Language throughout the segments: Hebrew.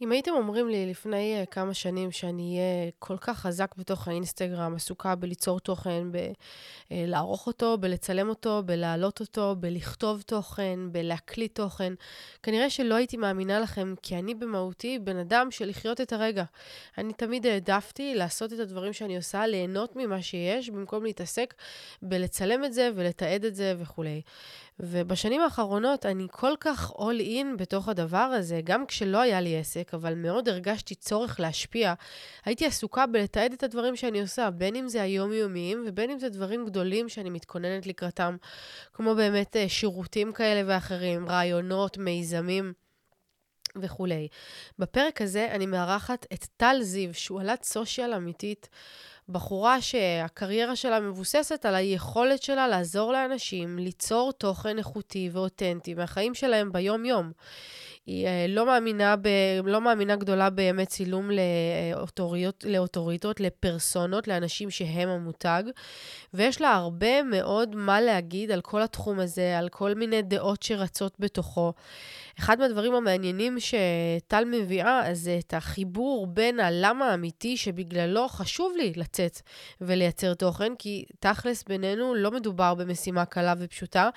אם הייתם אומרים לי לפני uh, כמה שנים שאני אהיה כל כך חזק בתוך האינסטגרם, עסוקה בליצור תוכן, בלערוך אה, אותו, בלצלם אותו, בלהעלות אותו, בלכתוב תוכן, בלהקליט תוכן, כנראה שלא הייתי מאמינה לכם, כי אני במהותי בן אדם של לחיות את הרגע. אני תמיד העדפתי לעשות את הדברים שאני עושה, ליהנות ממה שיש, במקום להתעסק בלצלם את זה ולתעד את זה וכולי. ובשנים האחרונות אני כל כך all in בתוך הדבר הזה, גם כשלא היה לי עסק, אבל מאוד הרגשתי צורך להשפיע. הייתי עסוקה בלתעד את הדברים שאני עושה, בין אם זה היומיומיים ובין אם זה דברים גדולים שאני מתכוננת לקראתם, כמו באמת אה, שירותים כאלה ואחרים, רעיונות, מיזמים. וכולי. בפרק הזה אני מארחת את טל זיו, שועלת סושיאל אמיתית, בחורה שהקריירה שלה מבוססת על היכולת שלה לעזור לאנשים ליצור תוכן איכותי ואותנטי מהחיים שלהם ביום-יום. היא אה, לא מאמינה, ב, לא מאמינה גדולה בימי צילום לאוטוריות, לאוטוריטות, לפרסונות, לאנשים שהם המותג, ויש לה הרבה מאוד מה להגיד על כל התחום הזה, על כל מיני דעות שרצות בתוכו. אחד מהדברים המעניינים שטל מביאה זה את החיבור בין הלמה האמיתי שבגללו חשוב לי לצאת ולייצר תוכן, כי תכלס בינינו לא מדובר במשימה קלה ופשוטה.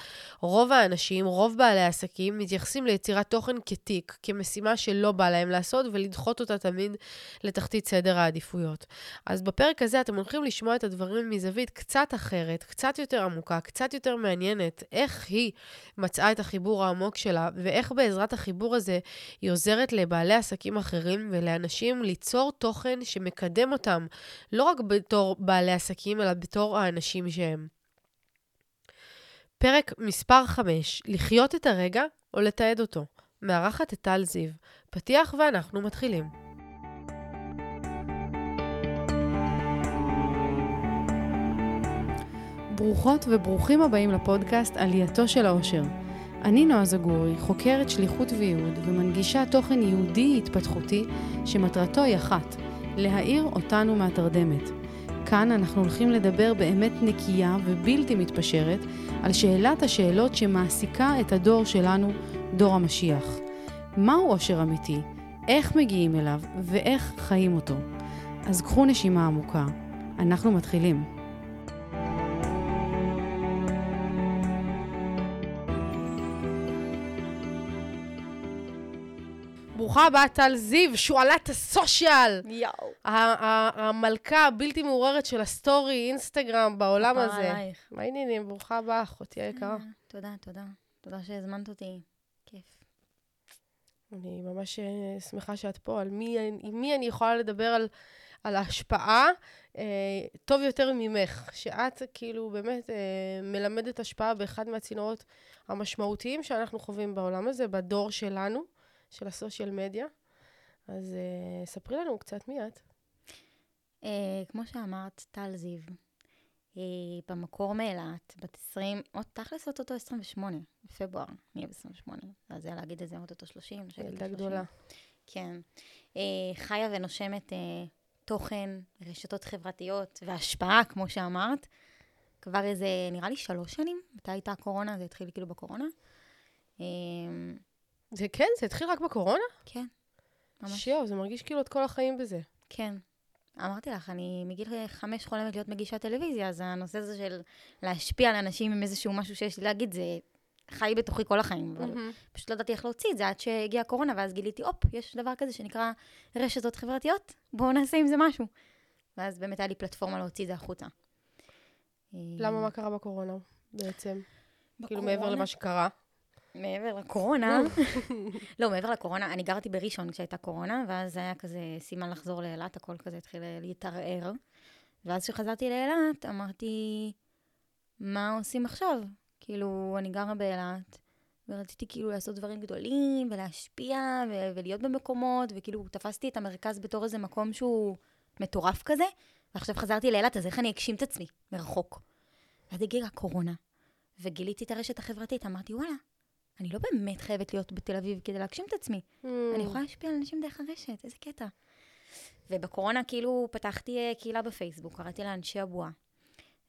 רוב האנשים, רוב בעלי העסקים, מתייחסים ליצירת תוכן כתיק, כמשימה שלא בא להם לעשות ולדחות אותה תמיד לתחתית סדר העדיפויות. אז בפרק הזה אתם הולכים לשמוע את הדברים מזווית קצת אחרת, קצת יותר עמוקה, קצת יותר מעניינת, איך היא מצאה את החיבור העמוק שלה ואיך בעזרת בעזרת החיבור הזה היא עוזרת לבעלי עסקים אחרים ולאנשים ליצור תוכן שמקדם אותם, לא רק בתור בעלי עסקים, אלא בתור האנשים שהם. פרק מספר 5, לחיות את הרגע או לתעד אותו. מארחת את טל זיו. פתיח ואנחנו מתחילים. ברוכות וברוכים הבאים לפודקאסט עלייתו של האושר. אני נועה זגורי, חוקרת שליחות וייעוד ומנגישה תוכן יהודי התפתחותי שמטרתו היא אחת, להאיר אותנו מהתרדמת. כאן אנחנו הולכים לדבר באמת נקייה ובלתי מתפשרת על שאלת השאלות שמעסיקה את הדור שלנו, דור המשיח. מהו עושר אמיתי? איך מגיעים אליו ואיך חיים אותו? אז קחו נשימה עמוקה. אנחנו מתחילים. ברוכה הבאה, טל זיו, שועלת ה social. יואו. המלכה הבלתי מעורערת של הסטורי, אינסטגרם, בעולם הזה. עלייך. מה העניינים? ברוכה הבאה, אחותי היקרה. תודה, תודה. תודה שהזמנת אותי. כיף. אני ממש אה, שמחה שאת פה. על מי, עם מי אני יכולה לדבר על, על ההשפעה אה, טוב יותר ממך? שאת כאילו באמת אה, מלמדת השפעה באחד מהצינורות המשמעותיים שאנחנו חווים בעולם הזה, בדור שלנו. של הסושיאל מדיה. אז uh, ספרי לנו קצת מי את. Uh, כמו שאמרת, טל זיו, uh, במקור מאילת, בת 20, עוד תכלס אוטוטו 28, בפברואר, נהיה ב-28. אז זה להגיד את זה אוטוטו 30, ילדה גדולה. כן. Uh, חיה ונושמת uh, תוכן, רשתות חברתיות והשפעה, כמו שאמרת. כבר איזה, נראה לי שלוש שנים, מתי הייתה הקורונה? זה התחיל כאילו בקורונה. Uh, זה כן? זה התחיל רק בקורונה? כן, ממש. שיו, זה מרגיש כאילו את כל החיים בזה. כן. אמרתי לך, אני מגיל חמש חולמת להיות מגישת טלוויזיה, אז הנושא הזה של להשפיע על אנשים עם איזשהו משהו שיש לי להגיד, זה חי בתוכי כל החיים. אבל mm-hmm. פשוט לא ידעתי איך להוציא את זה עד שהגיעה הקורונה, ואז גיליתי, הופ, יש דבר כזה שנקרא רשתות חברתיות, בואו נעשה עם זה משהו. ואז באמת היה לי פלטפורמה להוציא את זה החוצה. למה, מה קרה בקורונה בעצם? בקורונה? כאילו מעבר למה שקרה? מעבר לקורונה, לא, מעבר לקורונה, אני גרתי בראשון כשהייתה קורונה, ואז היה כזה סימן לחזור לאילת, הכל כזה התחיל להתערער. ואז כשחזרתי לאילת, אמרתי, מה עושים עכשיו? כאילו, אני גרה באילת, ורציתי כאילו לעשות דברים גדולים, ולהשפיע, ו- ולהיות במקומות, וכאילו תפסתי את המרכז בתור איזה מקום שהוא מטורף כזה, ועכשיו חזרתי לאילת, אז איך אני אגשים את עצמי מרחוק? ואז הגיעה הקורונה, וגיליתי את הרשת החברתית, אמרתי, וואלה, אני לא באמת חייבת להיות בתל אביב כדי להגשים את עצמי. Mm. אני יכולה להשפיע על אנשים דרך הרשת, איזה קטע. ובקורונה כאילו פתחתי אה, קהילה בפייסבוק, קראתי לה אנשי הבועה.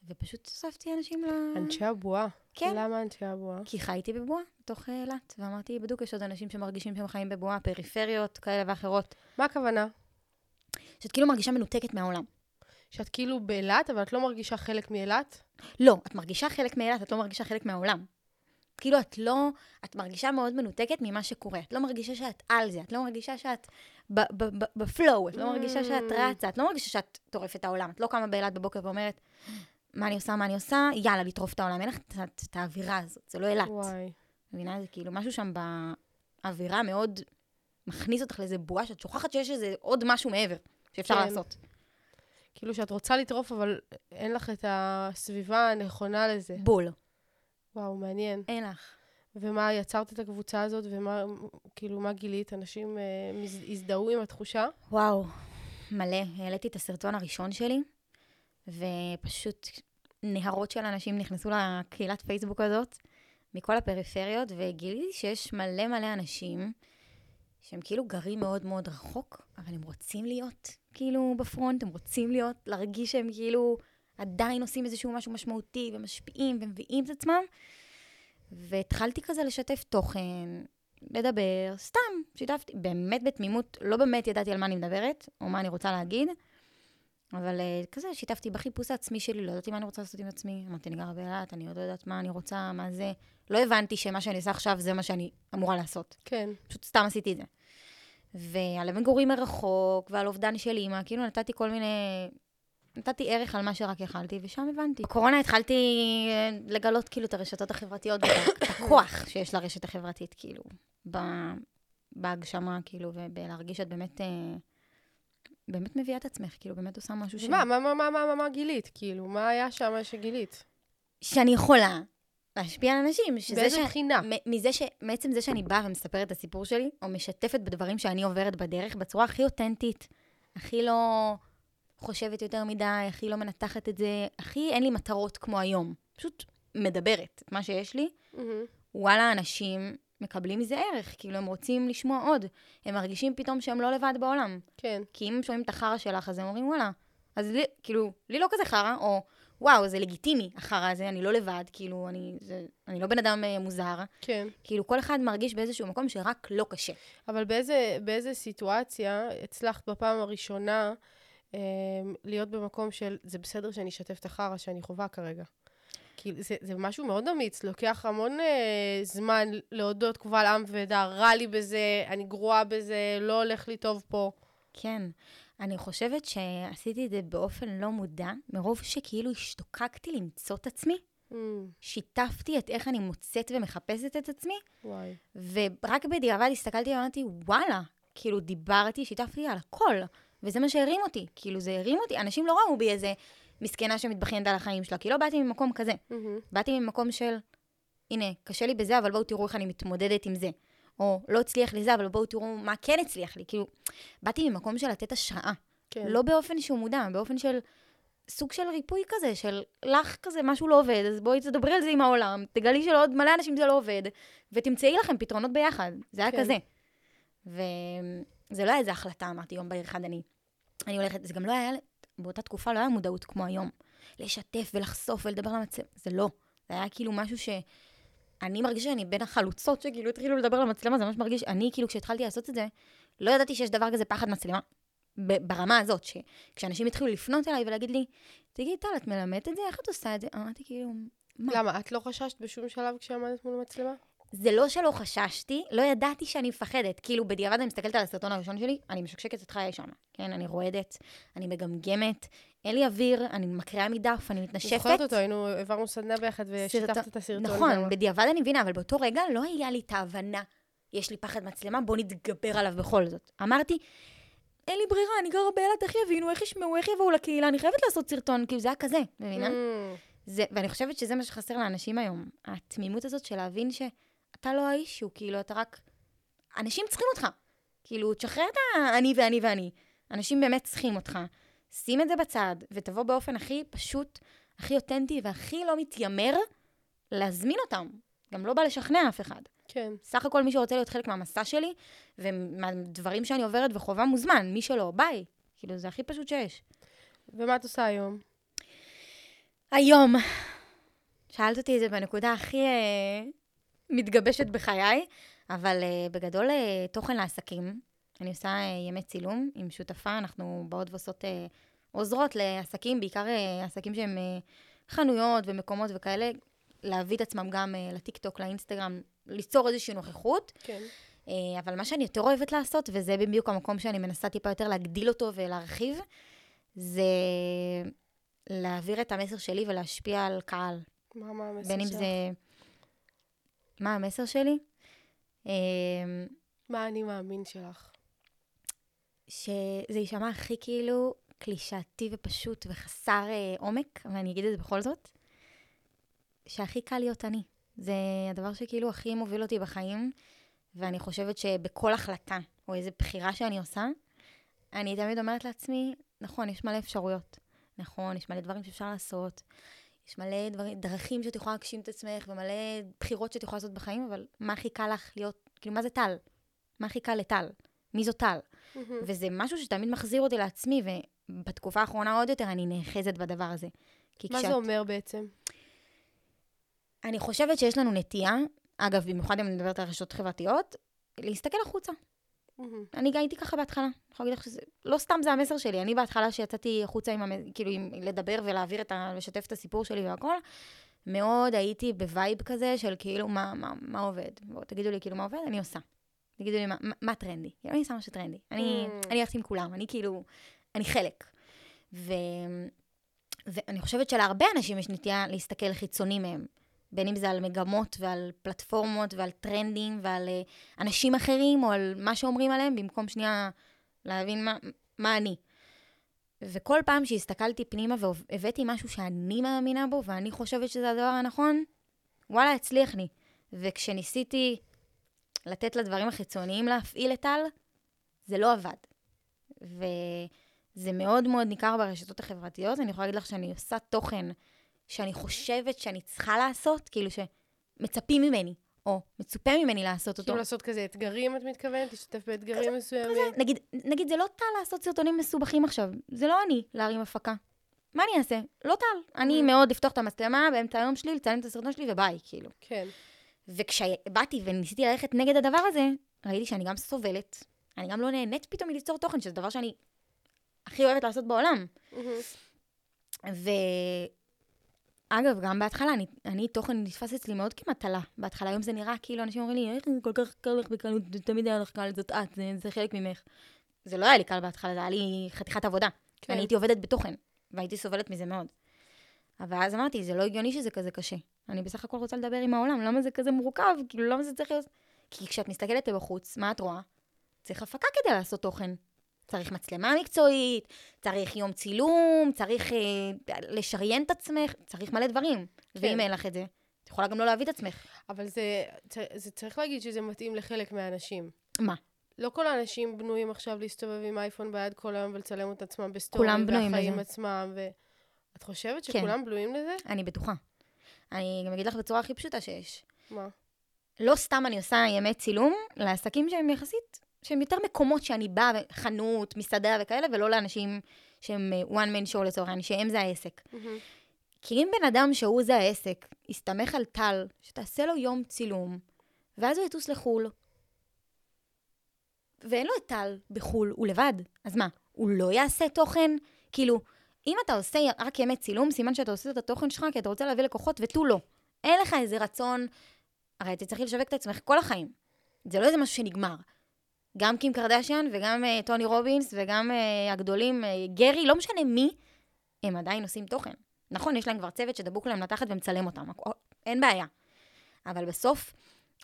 ופשוט אספתי אנשים ל... אנשי הבועה. כן. למה אנשי הבועה? כי חייתי בבועה, בתוך אה, אילת, ואמרתי, בדיוק יש עוד אנשים שמרגישים שהם חיים בבועה, פריפריות כאלה ואחרות, מה הכוונה? שאת כאילו מרגישה מנותקת מהעולם. שאת כאילו באילת, אבל את לא מרגישה חלק מאילת? לא, את מרגישה חלק מאילת, את לא מרגישה חלק מהעולם. כאילו את לא, את מרגישה מאוד מנותקת ממה שקורה. את לא מרגישה שאת על זה, את לא מרגישה שאת בפלואו, את לא מרגישה שאת Mm. רצה, את לא מרגישה שאת טורפת את העולם. את לא קמה באילת בבוקר ואומרת, מה אני עושה, מה אני עושה, יאללה, לטרוף את העולם. אין לך את האווירה הזאת, זה לא אילת. וואי. מבינה? זה כאילו משהו שם באווירה מאוד מכניס אותך לאיזה בועה, שאת שוכחת שיש איזה עוד משהו מעבר שאפשר כן. לעשות. כאילו שאת רוצה לטרוף, אבל אין לך את הסביבה הנכונה לזה. בול. וואו, מעניין. אין לך. ומה, יצרת את הקבוצה הזאת, ומה, כאילו, מה גילית? אנשים אה, מז- הזדהו עם התחושה? וואו, מלא. העליתי את הסרטון הראשון שלי, ופשוט נהרות של אנשים נכנסו לקהילת פייסבוק הזאת, מכל הפריפריות, וגיליתי שיש מלא מלא אנשים שהם כאילו גרים מאוד מאוד רחוק, אבל הם רוצים להיות כאילו בפרונט, הם רוצים להיות, להרגיש שהם כאילו עדיין עושים איזשהו משהו משמעותי, ומשפיעים, ומביאים את עצמם. והתחלתי כזה לשתף תוכן, לדבר, סתם, שיתפתי, באמת בתמימות, לא באמת ידעתי על מה אני מדברת, או מה אני רוצה להגיד, אבל uh, כזה, שיתפתי בחיפוש העצמי שלי, לא ידעתי מה אני רוצה לעשות עם עצמי. אמרתי, אני גרה באילת, אני עוד לא יודעת מה אני רוצה, מה זה. לא הבנתי שמה שאני עושה עכשיו זה מה שאני אמורה לעשות. כן. פשוט סתם עשיתי את זה. ועל מגורים מרחוק, ועל אובדן של אימא, כאילו נתתי כל מיני... נתתי ערך על מה שרק יכלתי, ושם הבנתי. בקורונה התחלתי אה, לגלות כאילו את הרשתות החברתיות, ואת הכוח שיש לרשת החברתית, כאילו, ב, בהגשמה, כאילו, ובלהרגיש שאת באמת, אה, באמת מביאה את עצמך, כאילו, באמת עושה משהו ש... מה, מה, מה, מה, מה, מה גילית? כאילו, מה היה שם שגילית? שאני יכולה להשפיע על אנשים. באיזה ש... בחינה? מזה ש... מעצם זה שאני באה ומספרת את הסיפור שלי, או משתפת בדברים שאני עוברת בדרך, בצורה הכי אותנטית, הכי לא חושבת יותר מדי, הכי לא מנתחת את זה, הכי אין לי מטרות כמו היום. פשוט מדברת את מה שיש לי. מהמם. וואלה, אנשים מקבלים מזה ערך, כאילו הם רוצים לשמוע עוד. הם מרגישים פתאום שהם לא לבד בעולם. כן. כי אם הם שומעים את החרא שלך, אז הם אומרים, וואלה, אז לי, כאילו, לי לא כזה חרא, או וואו, זה לגיטימי, החרא הזה, אני לא לבד, כאילו, אני, זה, אני לא בן אדם אה, מוזר. כן. כאילו, כל אחד מרגיש באיזשהו מקום שרק לא קשה. אבל באיזה, באיזה סיטואציה הצלחת בפעם הראשונה להיות במקום של, זה בסדר שאני אשתף את החרא שאני חווה כרגע? כי זה, זה משהו מאוד אמיץ, לוקח המון אה, זמן להודות קבל עם ועדה, רע לי בזה, אני גרועה בזה, לא הולך לי טוב פה. כן. אני חושבת שעשיתי את זה באופן לא מודע, מרוב שכאילו השתוקקתי למצוא את עצמי, Mm, שיתפתי את איך אני מוצאת ומחפשת את עצמי, וואי. ורק בדיעבד הסתכלתי ואמרתי, וואלה, כאילו דיברתי, שיתפתי על הכל, וזה מה שהרים אותי, כאילו זה הרים אותי, אנשים לא ראו בי איזה מסכנה שמתבכיינת על החיים שלה, כי לא באתי ממקום כזה, מהמם. באתי ממקום של, הנה, קשה לי בזה, אבל בואו תראו איך אני מתמודדת עם זה. או לא הצליח לי זה, אבל בואו תראו מה כן הצליח לי. כאילו, באתי ממקום של לתת השראה. כן. לא באופן שהוא מודע, באופן של סוג של ריפוי כזה, של לך כזה משהו לא עובד, אז בואי תדברי על זה עם העולם, תגלי שלעוד מלא אנשים זה לא עובד, ותמצאי לכם פתרונות ביחד. זה היה כן. כזה. וזה לא היה איזה החלטה, אמרתי, יום בהיר אחד אני, אני הולכת, זה גם לא היה, באותה תקופה לא היה מודעות כמו היום. לשתף ולחשוף ולדבר למצלמה, זה לא. זה היה כאילו משהו ש... אני מרגישה שאני בין החלוצות שכאילו התחילו לדבר על המצלמה, זה ממש מרגיש, אני כאילו כשהתחלתי לעשות את זה, לא ידעתי שיש דבר כזה פחד מצלמה. ברמה הזאת, שכשאנשים התחילו לפנות אליי ולהגיד לי, תגידי, טל, את מלמדת את זה? איך את עושה את זה? אמרתי כאילו, מה? למה, את לא חששת בשום שלב כשעמדת מול המצלמה? זה לא שלא חששתי, לא ידעתי שאני מפחדת. כאילו, בדיעבד אני מסתכלת על הסרטון הראשון שלי, אני משקשקת את חיי שם. כן, אני רועדת, אני מגמגמת, אין לי אוויר, אני מקריאה מדף, אני מתנשפת. זוכרת אותו, היינו, העברנו סדנה ביחד ושיתפת סרטון- את הסרטון. נכון, שם. בדיעבד אני מבינה, אבל באותו רגע לא היה לי את ההבנה, יש לי פחד מצלמה, בוא נתגבר עליו בכל זאת. אמרתי, אין לי ברירה, אני גרה באילת, איך יבינו, איך ישמעו, איך יבואו לקהילה, אני חייבת לעשות סרטון, כאילו זה היה כזה, מבינה? Mm, זה, ואני חושבת שזה מה שחסר לאנשים היום. התמימות הזאת של להבין שאתה לא האישו, כאילו, אתה רק... אנשים צריכים אותך. כאילו, תשחרר את האני ואני ואני. אנשים באמת צריכים אותך. שים את זה בצד, ותבוא באופן הכי פשוט, הכי אותנטי והכי לא מתיימר להזמין אותם. גם לא בא לשכנע אף אחד. כן. סך הכל מי שרוצה להיות חלק מהמסע שלי, ומהדברים שאני עוברת וחווה מוזמן. מי שלא, ביי. כאילו, זה הכי פשוט שיש. ומה את עושה היום? היום, שאלת אותי את זה בנקודה הכי אה, מתגבשת בחיי, אבל אה, בגדול אה, תוכן לעסקים. אני עושה אה, ימי צילום עם שותפה, אנחנו באות ועושות, אה, עוזרות לעסקים, בעיקר אה, עסקים שהם אה, חנויות ומקומות וכאלה, להביא את עצמם גם אה, לטיקטוק, לאינסטגרם, ליצור איזושהי נוכחות. כן. אה, אבל מה שאני יותר אוהבת לעשות, וזה בדיוק המקום שאני מנסה טיפה יותר להגדיל אותו ולהרחיב, זה להעביר את המסר שלי ולהשפיע על קהל. מה, מה המסר בין אם שלך? זה... מה המסר שלי? אה, מה אני מאמין שלך? שזה יישמע הכי כאילו קלישאתי ופשוט וחסר אה, עומק, ואני אגיד את זה בכל זאת, שהכי קל להיות אני. זה הדבר שכאילו הכי מוביל אותי בחיים, ואני חושבת שבכל החלטה או איזו בחירה שאני עושה, אני תמיד אומרת לעצמי, נכון, יש מלא אפשרויות. נכון, יש מלא דברים שאפשר לעשות. יש מלא דברים, דרכים שאת יכולה להגשים את עצמך, ומלא בחירות שאת יכולה לעשות בחיים, אבל מה הכי קל לך להיות, כאילו, מה זה טל? מה הכי קל לטל? מי זו טל? וזה משהו שתמיד מחזיר אותי לעצמי, ובתקופה האחרונה עוד יותר אני נאחזת בדבר הזה. מה כשאת... זה אומר בעצם? אני חושבת שיש לנו נטייה, אגב, במיוחד אם אני מדברת על רשתות חברתיות, להסתכל החוצה. אני גם הייתי ככה בהתחלה. אני יכולה להגיד לך שזה, לא סתם זה המסר שלי. אני בהתחלה שיצאתי החוצה עם, המ- כאילו, עם לדבר ולהעביר את ה... לשתף את הסיפור שלי והכל, מאוד הייתי ב vibe כזה של כאילו, מה, מה, מה עובד? בואו, תגידו לי כאילו מה עובד, אני עושה. תגידו לי מה, מה, מה טרנדי. אני עושה משהו טרנדי. אני, Mm. אני הולכת עם כולם, אני כאילו, אני חלק. ו... ואני חושבת שלהרבה אנשים יש נטייה להסתכל חיצוני מהם. בין אם זה על מגמות ועל פלטפורמות ועל טרנדים ועל אה, אנשים אחרים, או על מה שאומרים עליהם, במקום שנייה להבין מה, מה אני. וכל פעם שהסתכלתי פנימה והבאתי משהו שאני מאמינה בו, ואני חושבת שזה הדבר הנכון, וואלה, הצליח לי. וכשניסיתי לתת לדברים החיצוניים להפעיל את טל, זה לא עבד. וזה מאוד מאוד ניכר ברשתות החברתיות. אני יכולה להגיד לך שאני עושה תוכן שאני חושבת שאני צריכה לעשות, כאילו שמצפים ממני, או מצופה ממני לעשות אותו. כאילו לעשות כזה אתגרים, את מתכוונת? להשתתף באתגרים מסוימים? נגיד, נגיד, זה לא טל לעשות סרטונים מסובכים עכשיו, זה לא אני להרים הפקה. מה אני אעשה? לא טל. אני Mm. מאוד לפתוח את המצלמה באמצע היום שלי, לצלם את הסרטון שלי וביי, כאילו. כן. וכשבאתי וניסיתי ללכת נגד הדבר הזה, ראיתי שאני גם סובלת, אני גם לא נהנית פתאום מליצור תוכן, שזה דבר שאני הכי אוהבת לעשות בעולם. ו... אגב, גם בהתחלה, אני, אני תוכן נתפס אצלי מאוד כמטלה. בהתחלה, היום זה נראה כאילו אנשים אומרים לי, איך זה כל כך קל לך בקלות, תמיד היה לך קל, זאת את, זה, זה חלק ממך. זה לא היה לי קל בהתחלה, זה היה לי חתיכת עבודה. כן. כן. אני הייתי עובדת בתוכן, והייתי סובלת מזה מאוד. אבל אז אמרתי, זה לא הגיוני שזה כזה קשה. אני בסך הכל רוצה לדבר עם העולם, למה זה כזה מורכב? כאילו, למה זה צריך להיות... כי כשאת מסתכלת בחוץ, מה את רואה? צריך הפקה כדי לעשות תוכן. צריך מצלמה מקצועית, צריך יום צילום, צריך אה, לשריין את עצמך, צריך מלא דברים. כן. ואם אין לך את זה, את יכולה גם לא להביא את עצמך. אבל זה, זה צריך להגיד שזה מתאים לחלק מהאנשים. מה? לא כל האנשים בנויים עכשיו להסתובב עם אייפון ביד כל היום ולצלם את עצמם בסטורי. כולם בנויים לזה. עצמם, ו... את חושבת כן. שכולם בנויים לזה? אני בטוחה. אני גם אגיד לך בצורה הכי פשוטה שיש. מה? לא סתם אני עושה ימי צילום לעסקים שהם יחסית, שהם יותר מקומות שאני באה, חנות, מסעדה וכאלה, ולא לאנשים שהם אה, one man show לצורך העניין, שהם זה העסק. כי אם בן אדם שהוא זה העסק, יסתמך על טל, שתעשה לו יום צילום, ואז הוא יטוס לחו"ל, ואין לו את טל בחו"ל, הוא לבד, אז מה, הוא לא יעשה תוכן? כאילו, אם אתה עושה רק ימי צילום, סימן שאתה עושה את התוכן שלך כי אתה רוצה להביא לקוחות ותו לא. אין לך איזה רצון, הרי אתה צריך לשווק את עצמך כל החיים. זה לא איזה משהו שנגמר. גם קים קרדשיאן וגם uh, טוני רובינס וגם uh, הגדולים, uh, גרי, לא משנה מי, הם עדיין עושים תוכן. נכון, יש להם כבר צוות שדבוק להם לתחת ומצלם אותם, הכ- אין בעיה. אבל בסוף,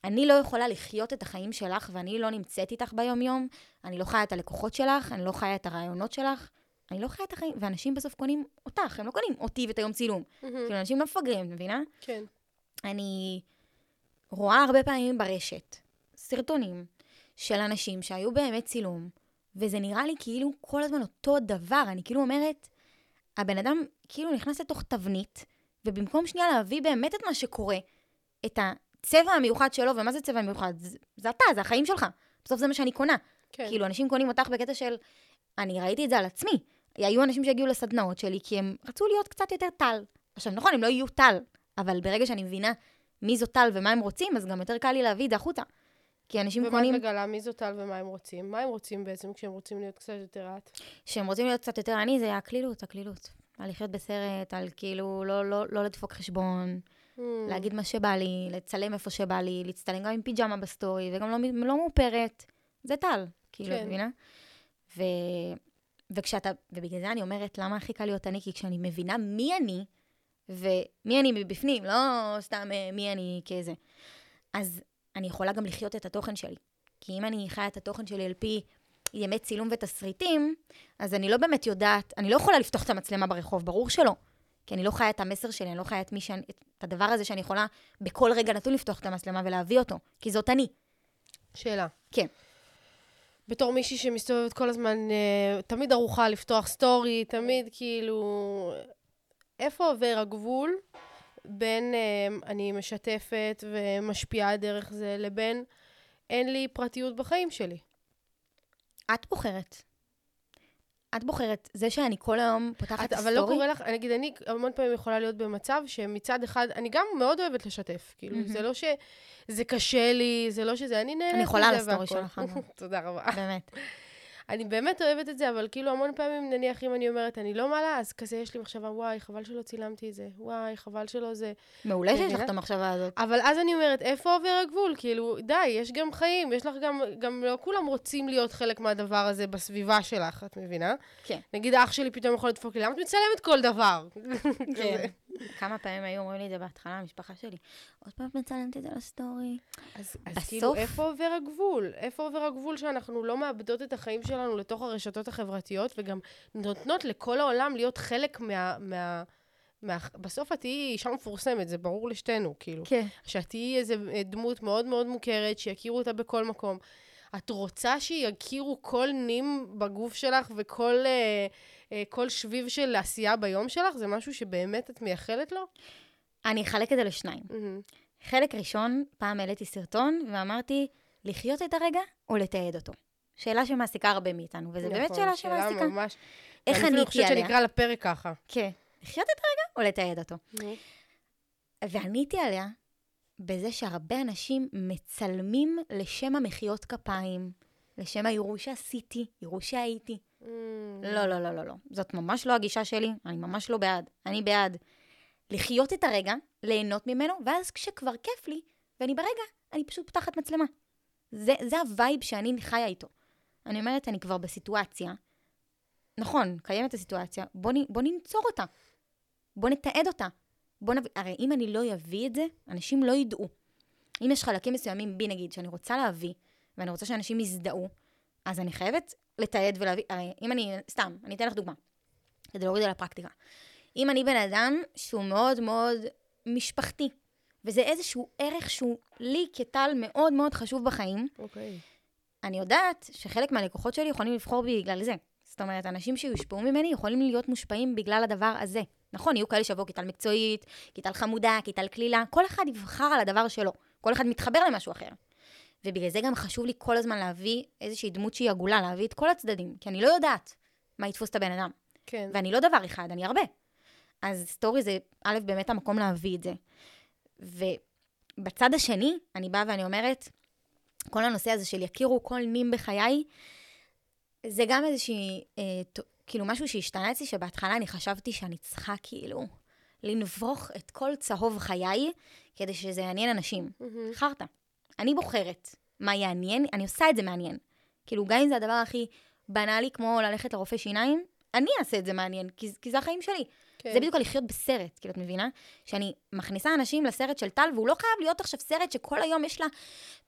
אני לא יכולה לחיות את החיים שלך, ואני לא נמצאת איתך ביום-יום, אני לא חיה את הלקוחות שלך, אני לא חיה את הרעיונות שלך, אני לא חיה את החיים, ואנשים בסוף קונים אותך, הם לא קונים אותי ואת היום צילום. כאילו, אנשים לא מפגרים, את מבינה? כן. אני רואה הרבה פעמים ברשת סרטונים של אנשים שהיו באמת צילום, וזה נראה לי כאילו כל הזמן אותו דבר. אני כאילו אומרת, הבן אדם כאילו נכנס לתוך תבנית, ובמקום שנייה להביא באמת את מה שקורה, את הצבע המיוחד שלו, ומה זה צבע מיוחד? זה, זה אתה, זה החיים שלך. בסוף זה מה שאני קונה. כן. כאילו, אנשים קונים אותך בקטע של... אני ראיתי את זה על עצמי. היו אנשים שהגיעו לסדנאות שלי, כי הם רצו להיות קצת יותר טל. עכשיו, נכון, הם לא יהיו טל, אבל ברגע שאני מבינה מי זו טל ומה הם רוצים, אז גם יותר קל לי להביא את זה החוצה. כי אנשים ומה קונים... את מגלה? מי זו טל ומה הם רוצים? מה הם רוצים בעצם כשהם רוצים להיות קצת יותר את? שהם רוצים להיות קצת יותר אני, זה הקלילות, הקלילות. על לחיות בסרט, על כאילו לא, לא, לא לדפוק חשבון, Hmm. להגיד מה שבא לי, לצלם איפה שבא לי, להצטלם גם עם פיג'מה בסטורי, וגם לא, לא מאופרת. זה טל, כאילו, את כן. מבינה? ו... וכשאתה, ובגלל זה אני אומרת, למה הכי קל להיות אני? כי כשאני מבינה מי אני, ומי אני מבפנים, לא סתם אה, מי אני כזה, אז אני יכולה גם לחיות את התוכן שלי. כי אם אני חיה את התוכן שלי על פי ימי צילום ותסריטים, אז אני לא באמת יודעת, אני לא יכולה לפתוח את המצלמה ברחוב, ברור שלא. כי אני לא חיה את המסר שלי, אני לא חיה את, מי שאני, את הדבר הזה שאני יכולה בכל רגע נתון לפתוח את המצלמה ולהביא אותו, כי זאת אני. שאלה. כן. בתור מישהי שמסתובבת כל הזמן, אה, תמיד ערוכה לפתוח סטורי, תמיד כאילו... איפה עובר הגבול בין אה, אני משתפת ומשפיעה דרך זה, לבין אין לי פרטיות בחיים שלי? את בוחרת. את בוחרת. זה שאני כל היום פותחת את, את אבל לא קורה לך, נגיד, אני המון פעמים יכולה להיות במצב שמצד אחד, אני גם מאוד אוהבת לשתף. כאילו, מהמם. זה לא שזה קשה לי, זה לא שזה, אני נהנית אני יכולה על הסטורי. שלך. תודה רבה. באמת. אני באמת אוהבת את זה, אבל כאילו המון פעמים, נניח, אם אני אומרת, אני לא מעלה, אז כזה יש לי מחשבה, וואי, חבל שלא צילמתי את זה, וואי, חבל שלא זה. מעולה שיש לך? את המחשבה הזאת. אבל אז אני אומרת, איפה עובר הגבול? כאילו, די, יש גם חיים, יש לך גם, גם לא כולם רוצים להיות חלק מהדבר הזה בסביבה שלך, את מבינה? כן. נגיד, אח שלי פתאום יכול לדפוק לי, למה את מצלמת כל דבר? כן. כמה פעמים היו אומרים לי את זה בהתחלה, המשפחה שלי. עוד פעם מצלמת את זה לסטורי. אז, אז בסוף- כאילו, איפה עובר הגבול? איפה עובר הגבול שאנחנו לא מאבדות את החיים שלנו לתוך הרשתות החברתיות, וגם נותנות לכל העולם להיות חלק מה... מה, מה בסוף את תהיי אישה מפורסמת, זה ברור לשתינו, כאילו. כן. שאת תהיי איזה אה, דמות מאוד מאוד מוכרת, שיכירו אותה בכל מקום. את רוצה שיכירו כל נים בגוף שלך וכל אה, אה, כל שביב של עשייה ביום שלך? זה משהו שבאמת את מייחלת לו? אני אחלק את זה לשניים. מהמם. חלק ראשון, פעם העליתי סרטון ואמרתי, לחיות את הרגע או לתעד אותו? שאלה שמעסיקה הרבה מאיתנו, וזו באמת נכון, שאלה שמעסיקה. ממש... איך אני אפילו עניתי חושבת עליה? שנקרא לפרק ככה. כן. לחיות את הרגע או לתעד אותו? ועניתי עליה בזה שהרבה אנשים מצלמים לשם המחיאות כפיים, לשם היראו שעשיתי, יראו שהייתי. לא, לא, לא, לא, לא. זאת ממש לא הגישה שלי, אני ממש לא בעד. אני בעד לחיות את הרגע, ליהנות ממנו, ואז כשכבר כיף לי, ואני ברגע, אני פשוט פותחת מצלמה. זה, זה ה vibe שאני חיה איתו. אני אומרת, אני כבר בסיטואציה. נכון, קיימת הסיטואציה, בוא, נ, בוא ננצור אותה. בוא נתעד אותה. בוא נביא, הרי אם אני לא אביא את זה, אנשים לא ידעו. אם יש חלקים מסוימים בי, נגיד, שאני רוצה להביא, ואני רוצה שאנשים יזדהו, אז אני חייבת לתעד ולהביא, הרי אם אני, סתם, אני אתן לך דוגמה, כדי להוריד על הפרקטיקה. אם אני בן אדם שהוא מאוד מאוד משפחתי, וזה איזשהו ערך שהוא לי כטל מאוד מאוד חשוב בחיים, אוקיי. אני יודעת שחלק מהלקוחות שלי יכולים לבחור בי בגלל זה. זאת אומרת, אנשים שיושפעו ממני יכולים להיות מושפעים בגלל הדבר הזה. נכון, יהיו כאלה שיבואו כטל מקצועית, כטל חמודה, כטל קלילה, כל אחד יבחר על הדבר שלו. כל אחד מתחבר למשהו אחר. ובגלל זה גם חשוב לי כל הזמן להביא איזושהי דמות שהיא עגולה, להביא את כל הצדדים, כי אני לא יודעת מה יתפוס את הבן אדם. כן. ואני לא דבר אחד, אני הרבה. אז סטורי זה, א', באמת המקום להביא את זה. ובצד השני, אני באה ואני אומרת, כל הנושא הזה של יכירו כל נים בחיי, זה גם איזושהי, אה, ת- כאילו משהו שהשתנה אצלי, שבהתחלה אני חשבתי שאני צריכה כאילו לנבוך את כל צהוב חיי, כדי שזה יעניין אנשים. מהמם. חרטא. אני בוחרת מה יעניין, אני עושה את זה מעניין. כאילו, גם אם זה הדבר הכי בנאלי, כמו ללכת לרופא שיניים, אני אעשה את זה מעניין, כי, כי זה החיים שלי. כן. זה בדיוק לחיות בסרט, כאילו, את מבינה? שאני מכניסה אנשים לסרט של טל, והוא לא חייב להיות עכשיו סרט שכל היום יש לה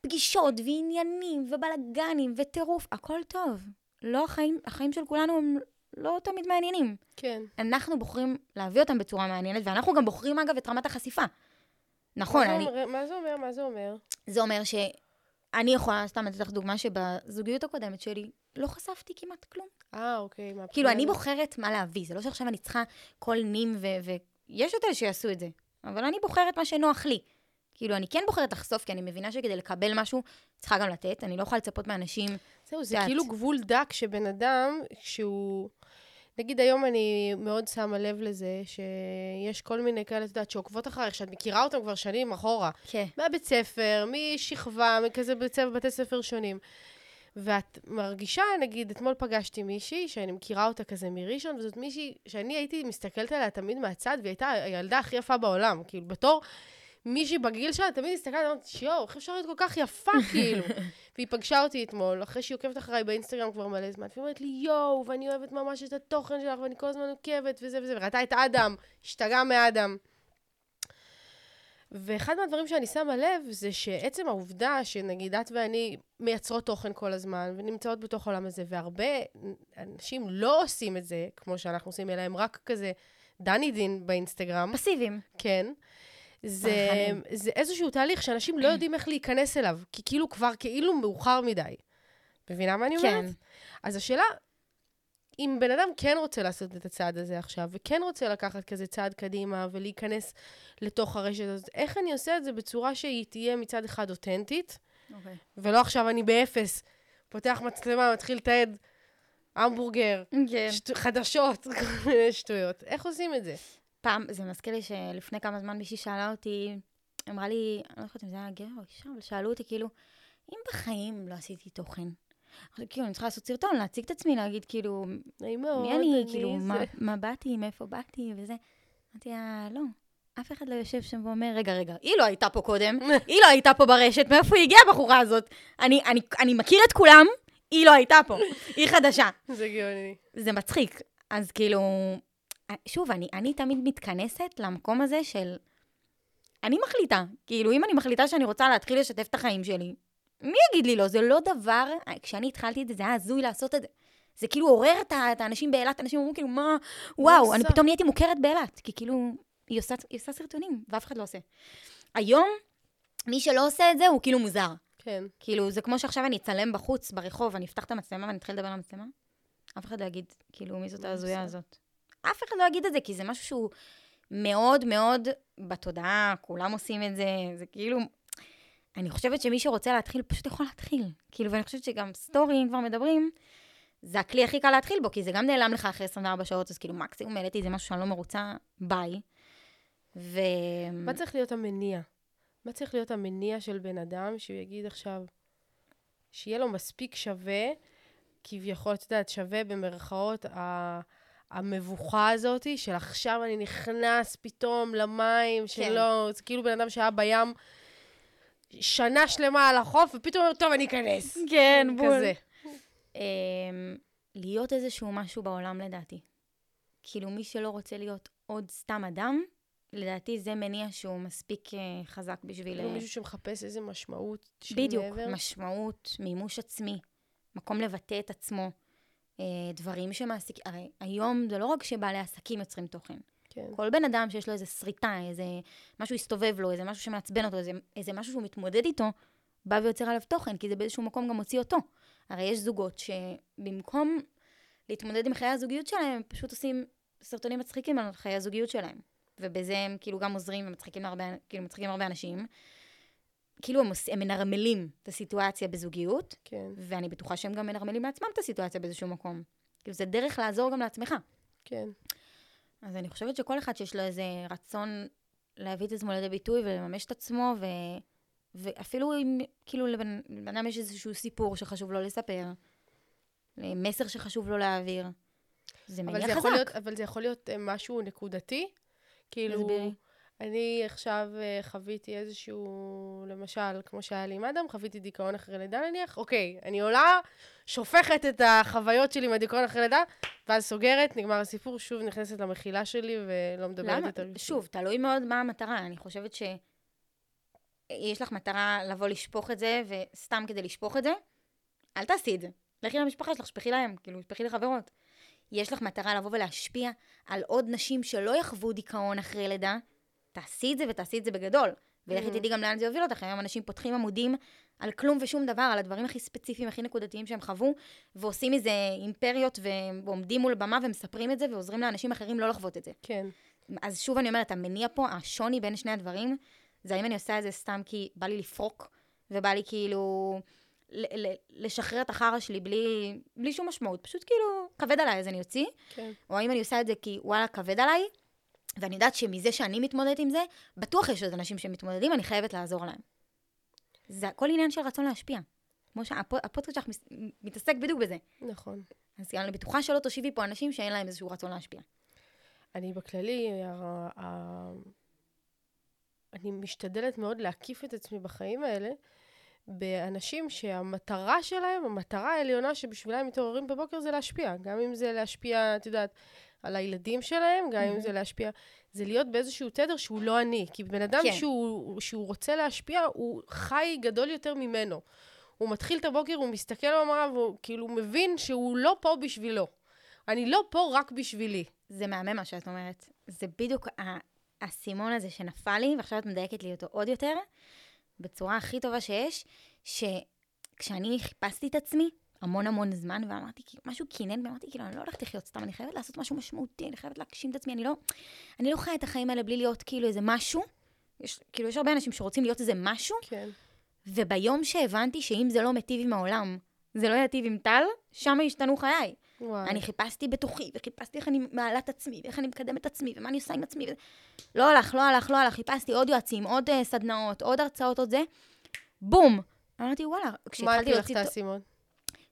פגישות ועניינים ובלאגנים וטירוף, הכל טוב. לא החיים, החיים של כולנו הם לא תמיד מעניינים. כן. אנחנו בוחרים להביא אותם בצורה מעניינת, ואנחנו גם בוחרים, אגב, את רמת החשיפה. נכון, מה אני, אומר? מה זה אומר? מה זה אומר? זה אומר שאני יכולה, סתם לתת לך דוגמה, שבזוגיות הקודמת שלי לא חשפתי כמעט כלום. אה, אוקיי. מהבחינה כאילו, אני. בוחרת מה להביא, זה לא שעכשיו אני צריכה כל נים ו... ויש את אלה שיעשו את זה, אבל אני בוחרת מה שנוח לי. כאילו, אני כן בוחרת לחשוף, כי אני מבינה שכדי לקבל משהו, צריכה גם לתת. אני לא יכולה לצפות מאנשים... זהו, זה. כאילו גבול דק שבן אדם, שהוא... נגיד היום אני מאוד שמה לב לזה שיש כל מיני כאלה, את יודעת, שעוקבות אחריך, שאת מכירה אותם כבר שנים אחורה. כן. מהבית ספר, משכבה, מכזה בית ספר, בתי ספר שונים. ואת מרגישה, נגיד, אתמול פגשתי מישהי שאני מכירה אותה כזה מראשון, וזאת מישהי שאני הייתי מסתכלת עליה תמיד מהצד, והיא הייתה הילדה הכי יפה בעולם. כאילו, בתור מישהי בגיל שלה, תמיד הסתכלת, אמרתי, יואו, איך אפשר להיות כל כך יפה, כאילו? והיא פגשה אותי אתמול, אחרי שהיא עוקבת אחריי באינסטגרם כבר מלא זמן, והיא אומרת לי, יואו, ואני אוהבת ממש את התוכן שלך, ואני כל הזמן עוקבת, וזה וזה, וראתה את אדם, השתגעה מאדם. ואחד מהדברים שאני שמה לב, זה שעצם העובדה שנגיד את ואני מייצרות תוכן כל הזמן, ונמצאות בתוך העולם הזה, והרבה אנשים לא עושים את זה, כמו שאנחנו עושים, אלא הם רק כזה דני דין באינסטגרם. פסיביים. כן. זה, זה איזשהו תהליך שאנשים לא יודעים איך להיכנס אליו, כי כאילו כבר כאילו מאוחר מדי. מבינה מה אני אומרת? כן. אז השאלה, אם בן אדם כן רוצה לעשות את הצעד הזה עכשיו, וכן רוצה לקחת כזה צעד קדימה ולהיכנס לתוך הרשת הזאת, איך אני עושה את זה בצורה שהיא תהיה מצד אחד אותנטית, אוקיי. ולא עכשיו אני באפס, פותח מצלמה, מתחיל לתעד המבורגר, כן. שט... חדשות, כל מיני שטויות. איך עושים את זה? פעם, זה מזכיר לי שלפני כמה זמן מישהי שאלה אותי, אמרה לי, אני לא זוכרת אם זה היה גבר או אישה, אבל שאלו אותי כאילו, אם בחיים לא עשיתי תוכן, עכשיו, כאילו, אני צריכה לעשות סרטון, להציג את עצמי, להגיד כאילו, נעים מאוד, מי אני, כאילו, זה. מה, מה באתי, מאיפה באתי וזה. אמרתי לה, לא, אף אחד לא יושב שם ואומר, רגע, רגע, היא לא הייתה פה קודם, היא לא הייתה פה ברשת, מאיפה היא הגיעה הבחורה הזאת? אני, אני, אני מכיר את כולם, היא לא הייתה פה, היא חדשה. זה גאוני. זה מצחיק. אז כאילו, שוב, אני, אני תמיד מתכנסת למקום הזה של... אני מחליטה. כאילו, אם אני מחליטה שאני רוצה להתחיל לשתף את החיים שלי, מי יגיד לי לא? זה לא דבר... כשאני התחלתי את זה, זה היה הזוי לעשות את זה. זה כאילו עורר את האנשים באילת, אנשים אמרו כאילו, מה... וואו, עושה?" אני פתאום נהייתי מוכרת באילת. כי כאילו, היא עושה, היא עושה סרטונים, ואף אחד לא עושה. היום, מי שלא עושה את זה, הוא כאילו מוזר. כן. כאילו, זה כמו שעכשיו אני אצלם בחוץ, ברחוב, אני אפתח את המצלמה ואני אתחיל לדבר על המצלמה. אף אחד לא יגיד, כאילו, מי זאת מה ההזויה? הזאת. אף אחד לא יגיד את זה, כי זה משהו שהוא מאוד מאוד בתודעה, כולם עושים את זה, זה כאילו... אני חושבת שמי שרוצה להתחיל, פשוט יכול להתחיל. כאילו, ואני חושבת שגם סטורי, אם כבר מדברים, זה הכלי הכי קל להתחיל בו, כי זה גם נעלם לך אחרי 24 שעות, אז כאילו, מקסימום העליתי איזה משהו שאני לא מרוצה, ביי. ו... מה צריך להיות המניע? מה צריך להיות המניע של בן אדם שהוא יגיד עכשיו, שיהיה לו מספיק שווה, כביכול, את יודעת, שווה במרכאות, ה... המבוכה הזאת, של עכשיו אני נכנס פתאום למים, שלא, זה כאילו בן אדם שהיה בים שנה שלמה על החוף, ופתאום אומר, טוב, אני אכנס. כן, כזה. אמ, להיות איזשהו משהו בעולם, לדעתי. כאילו, מי שלא רוצה להיות עוד סתם אדם, לדעתי זה מניע שהוא מספיק אה, חזק בשביל... כאילו אה, מישהו שמחפש איזה משמעות של בדיוק, מעבר. משמעות, מימוש עצמי, מקום לבטא את עצמו, דברים שמעסיק... הרי היום זה לא רק שבעלי עסקים יוצרים תוכן. כן. כל בן אדם שיש לו איזה שריטה, איזה משהו הסתובב לו, איזה משהו שמעצבן אותו, איזה, איזה משהו שהוא מתמודד איתו, בא ויוצר עליו תוכן, כי זה באיזשהו מקום גם מוציא אותו. הרי יש זוגות שבמקום להתמודד עם חיי הזוגיות שלהם, הם פשוט עושים סרטונים מצחיקים על חיי הזוגיות שלהם. ובזה הם כאילו גם עוזרים ומצחיקים הרבה, כאילו מצחיקים הרבה אנשים. כאילו הם, עוש- הם מנרמלים את הסיטואציה בזוגיות, כן, ואני בטוחה שהם גם מנרמלים לעצמם את הסיטואציה באיזשהו מקום. כאילו זה דרך לעזור גם לעצמך. כן. אז אני חושבת שכל אחד שיש לו איזה רצון להביא את עצמו לידי ביטוי ולממש את עצמו, ו... ואפילו אם כאילו לבן לבן אדם יש איזשהו סיפור שחשוב לו לספר, מסר שחשוב לו להעביר, זה זה, חזק. להיות, אבל זה יכול להיות אה, משהו נקודתי. כאילו, תסבירי. אני עכשיו אה, חוויתי איזשהו, למשל, כמו שהיה לי עם אדם, חוויתי דיכאון אחרי לידה נניח, אוקיי, אני עולה, שופכת את החוויות שלי מהדיכאון אחרי לידה, ואז סוגרת, נגמר הסיפור, שוב נכנסת למחילה שלי ולא מדברת למה? יותר. שוב, תלוי מאוד מה המטרה. אני חושבת ש... יש לך מטרה לבוא לשפוך את זה, וסתם כדי לשפוך את זה, אל תעשי את זה. לכי למשפחה שלך, שפכי להם, כאילו, שפכי לחברות. יש לך מטרה לבוא ולהשפיע על עוד נשים שלא יחוו דיכאון אחרי לידה, תעשי את זה ותעשי את זה בגדול. ולכי Mhm. תדעי גם לאן זה יוביל אותך. היום אנשים פותחים עמודים על כלום ושום דבר, על הדברים הכי ספציפיים, הכי נקודתיים שהם חוו, ועושים מזה אימפריות, ועומדים מול במה ומספרים את זה, ועוזרים לאנשים אחרים לא לחוות את זה. כן, אז שוב אני אומרת, המניע פה, השוני בין שני הדברים, זה האם אני עושה את זה סתם כי בא לי לפרוק, ובא לי כאילו ל- ל- לשחרר את החרא שלי בלי, בלי שום משמעות. פשוט כאילו, כבד עליי, אז אני אוציא. כן. או האם אני עושה את זה כי וואלה, כבד עליי, ואני יודעת שמזה שאני מתמודדת עם זה, בטוח יש עוד אנשים שמתמודדים, אני חייבת לעזור להם. זה הכל עניין של רצון להשפיע. כמו שהפודקאסט שלך מתעסק בדיוק בזה. נכון. אז אני בטוחה שלא תושיבי פה אנשים שאין להם איזשהו רצון להשפיע. אני בכללי, אני משתדלת מאוד להקיף את עצמי בחיים האלה באנשים שהמטרה שלהם, המטרה העליונה שבשבילה הם מתעוררים בבוקר זה להשפיע. גם אם זה להשפיע, את יודעת, על הילדים שלהם, גם אם זה להשפיע, זה להיות באיזשהו תדר שהוא לא אני. כי בן אדם כן. שהוא, שהוא רוצה להשפיע, הוא חי גדול יותר ממנו. הוא מתחיל את הבוקר, הוא מסתכל במראה, והוא כאילו מבין שהוא לא פה בשבילו. אני לא פה רק בשבילי. זה מהמם מה שאת אומרת. זה בדיוק האסימון הזה שנפל לי, ועכשיו את מדייקת לי אותו עוד יותר, בצורה הכי טובה שיש, שכשאני חיפשתי את עצמי המון המון זמן, ואמרתי, כאילו, משהו קינן, ואמרתי, כאילו, אני לא הולכת לחיות סתם, אני חייבת לעשות משהו משמעותי, אני חייבת להגשים את עצמי, אני לא, אני לא חיה את החיים האלה בלי להיות כאילו איזה משהו. יש, כאילו, יש הרבה אנשים שרוצים להיות איזה משהו, כן. וביום שהבנתי שאם זה לא מיטיב עם העולם, זה לא יטיב עם טל, שם השתנו חיי. וואי. אני חיפשתי בתוכי, וחיפשתי איך אני מעלה את עצמי, ואיך אני מקדמת את עצמי, ומה אני עושה עם עצמי. ו... לא הלך, לא הלך, לא הלך, חיפשתי עוד יועצים, עוד uh, סדנאות, עוד הרצאות, עוד זה. בום! אמרתי, וואלה, מה כשהתחלתי להוציא... את את- האסימון?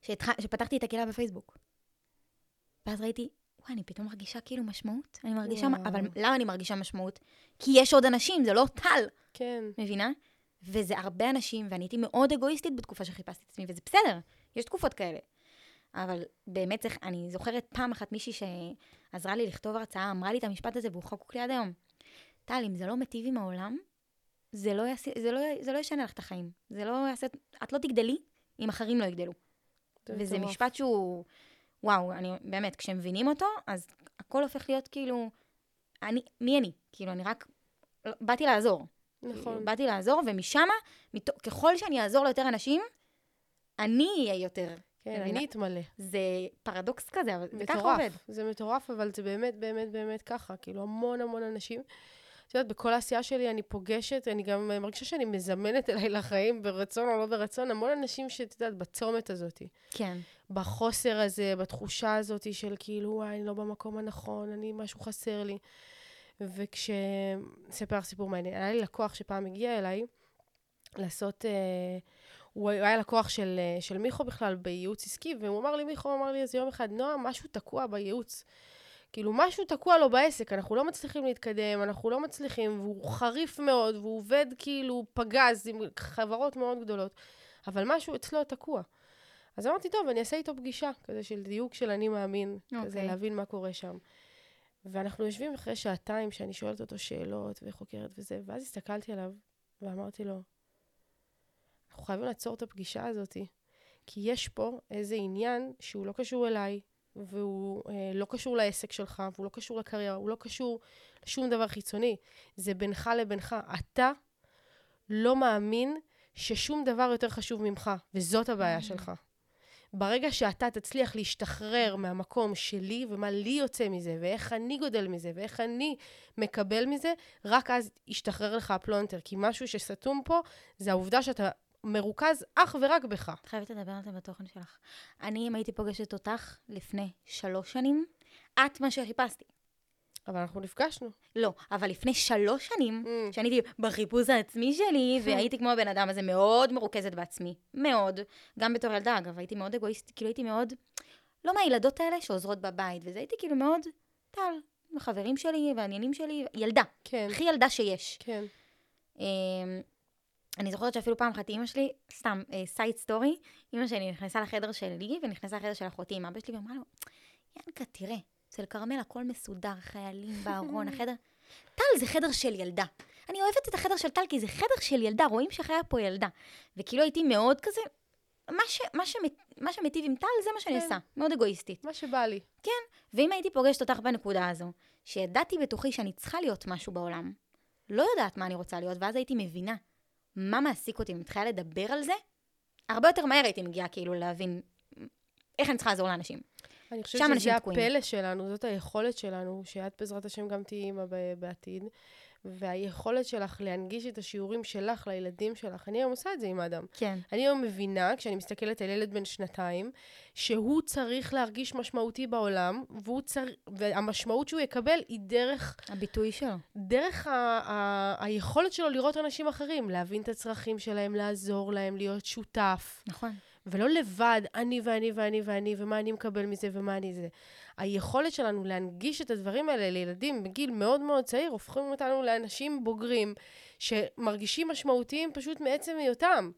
כשפתחתי את הקהילה בפייסבוק. ואז ראיתי, וואי, אני פתאום מרגישה כאילו משמעות. אני מרגישה, וואו. אבל למה אני מרגישה משמעות? כי יש עוד אנשים, זה לא טל, כן. מבינה? וזה הרבה אנשים, ואני הייתי מאוד אגואיסטית בתקופה שחיפשתי את עצמי, וזה בסדר, יש תקופות כאלה. אבל באמת צריך, אני זוכרת פעם אחת מישהי שעזרה לי לכתוב הרצאה, אמרה לי את המשפט הזה, והוא חקוק לי עד היום. טל, אם זה לא מיטיב עם העולם, זה לא, יעשה, זה, לא, זה לא ישנה לך את החיים. זה לא יעשה, את לא תגדלי אם אחרים לא יגדלו. זה וזה מטורף. משפט שהוא, וואו, אני באמת, כשמבינים אותו, אז הכל הופך להיות כאילו, אני, מי אני? כאילו, אני רק, באתי לעזור. נכון. כאילו, באתי לעזור, ומשם, מת... ככל שאני אעזור ליותר אנשים, אני אהיה יותר. כן? אני אתמלא. זה פרדוקס כזה, אבל זה ככה. עובד. זה מטורף, אבל זה באמת, באמת, באמת ככה. כאילו, המון המון אנשים. את יודעת, בכל העשייה שלי אני פוגשת, אני גם מרגישה שאני מזמנת אליי לחיים, ברצון או לא ברצון, המון אנשים שאת יודעת, בצומת הזאת. כן. בחוסר הזה, בתחושה הזאת של כאילו, וואי, אני לא במקום הנכון, אני, משהו חסר לי. וכש... אספר לך סיפור מעניין. היה לי לקוח שפעם הגיע אליי לעשות... אה, הוא היה לקוח של, אה, של מיכו בכלל בייעוץ עסקי, והוא אמר לי, מיכו אמר לי איזה יום אחד, נועה, משהו תקוע בייעוץ. כאילו, משהו תקוע לו בעסק, אנחנו לא מצליחים להתקדם, אנחנו לא מצליחים, והוא חריף מאוד, והוא עובד כאילו פגז עם חברות מאוד גדולות, אבל משהו אצלו תקוע. אז אמרתי, טוב, אני אעשה איתו פגישה, כזה של דיוק של אני מאמין, okay. כזה אוקיי. להבין מה קורה שם. ואנחנו יושבים אחרי שעתיים שאני שואלת אותו שאלות וחוקרת וזה, ואז הסתכלתי עליו ואמרתי לו, אנחנו חייבים לעצור את הפגישה הזאת, כי יש פה איזה עניין שהוא לא קשור אליי, והוא אה, לא קשור לעסק שלך, והוא לא קשור לקריירה, הוא לא קשור לשום דבר חיצוני. זה בינך לבינך. אתה לא מאמין ששום דבר יותר חשוב ממך, וזאת הבעיה שלך. ברגע שאתה תצליח להשתחרר מהמקום שלי, ומה לי יוצא מזה, ואיך אני גודל מזה, ואיך אני מקבל מזה, רק אז ישתחרר לך הפלונטר. כי משהו שסתום פה, זה העובדה שאתה מרוכז אך ורק בך. את חייבת לדבר על זה בתוכן שלך. אני, אם הייתי פוגשת אותך לפני שלוש שנים, את מה שחיפשתי. אבל אנחנו נפגשנו. לא, אבל לפני שלוש שנים, Mm. שאני הייתי בחיפוש העצמי שלי, והייתי כמו הבן אדם הזה מאוד מרוכזת בעצמי. מאוד. גם בתור ילדה, אגב, הייתי מאוד אגואיסטית, כאילו הייתי מאוד... לא מהילדות האלה שעוזרות בבית, וזה הייתי כאילו מאוד... טל, עם החברים שלי והעניינים שלי, ילדה. כן, הכי ילדה שיש. כן. אני זוכרת שאפילו פעם אחת אימא שלי, סתם, side story, אימא שלי נכנסה לחדר שלי ונכנסה לחדר של אחותי עם אבא שלי ואמרה לו, ינקה, תראה, אצל כרמל הכל מסודר, חיילים בארון, החדר... טל זה חדר של ילדה. אני אוהבת את החדר של טל כי זה חדר של ילדה, רואים שחיה פה ילדה. וכאילו הייתי מאוד כזה, מה, ש, מה, שמת, מה שמיטיב עם טל זה מה שאני כן. עושה, מאוד אגואיסטית. מה שבא לי. ואם הייתי פוגשת אותך בנקודה הזו, שידעתי בתוכי שאני צריכה להיות משהו בעולם, לא יודעת מה אני רוצה להיות, ואז הייתי מבינה מה מעסיק אותי, ומתחילה לדבר על זה, הרבה יותר מהר הייתי מגיעה כאילו להבין איך אני צריכה לעזור לאנשים. אני חושבת שזה. הפלא שלנו, זאת היכולת שלנו, שאת בעזרת השם גם תהיי אימא בעתיד. והיכולת שלך להנגיש את השיעורים שלך לילדים שלך, אני היום עושה את זה עם אדם. כן. אני היום מבינה, כשאני מסתכלת על ילד בן שנתיים, שהוא צריך להרגיש משמעותי בעולם, והוא צר... והמשמעות שהוא יקבל היא דרך, הביטוי שלו. דרך ה... ה... היכולת שלו לראות אנשים אחרים, להבין את הצרכים שלהם, לעזור להם, להיות שותף. נכון. ולא לבד, אני ואני ואני ואני, ומה אני מקבל מזה ומה אני זה. היכולת שלנו להנגיש את הדברים האלה לילדים בגיל מאוד מאוד צעיר, הופכים אותנו לאנשים בוגרים שמרגישים משמעותיים פשוט מעצם היותם.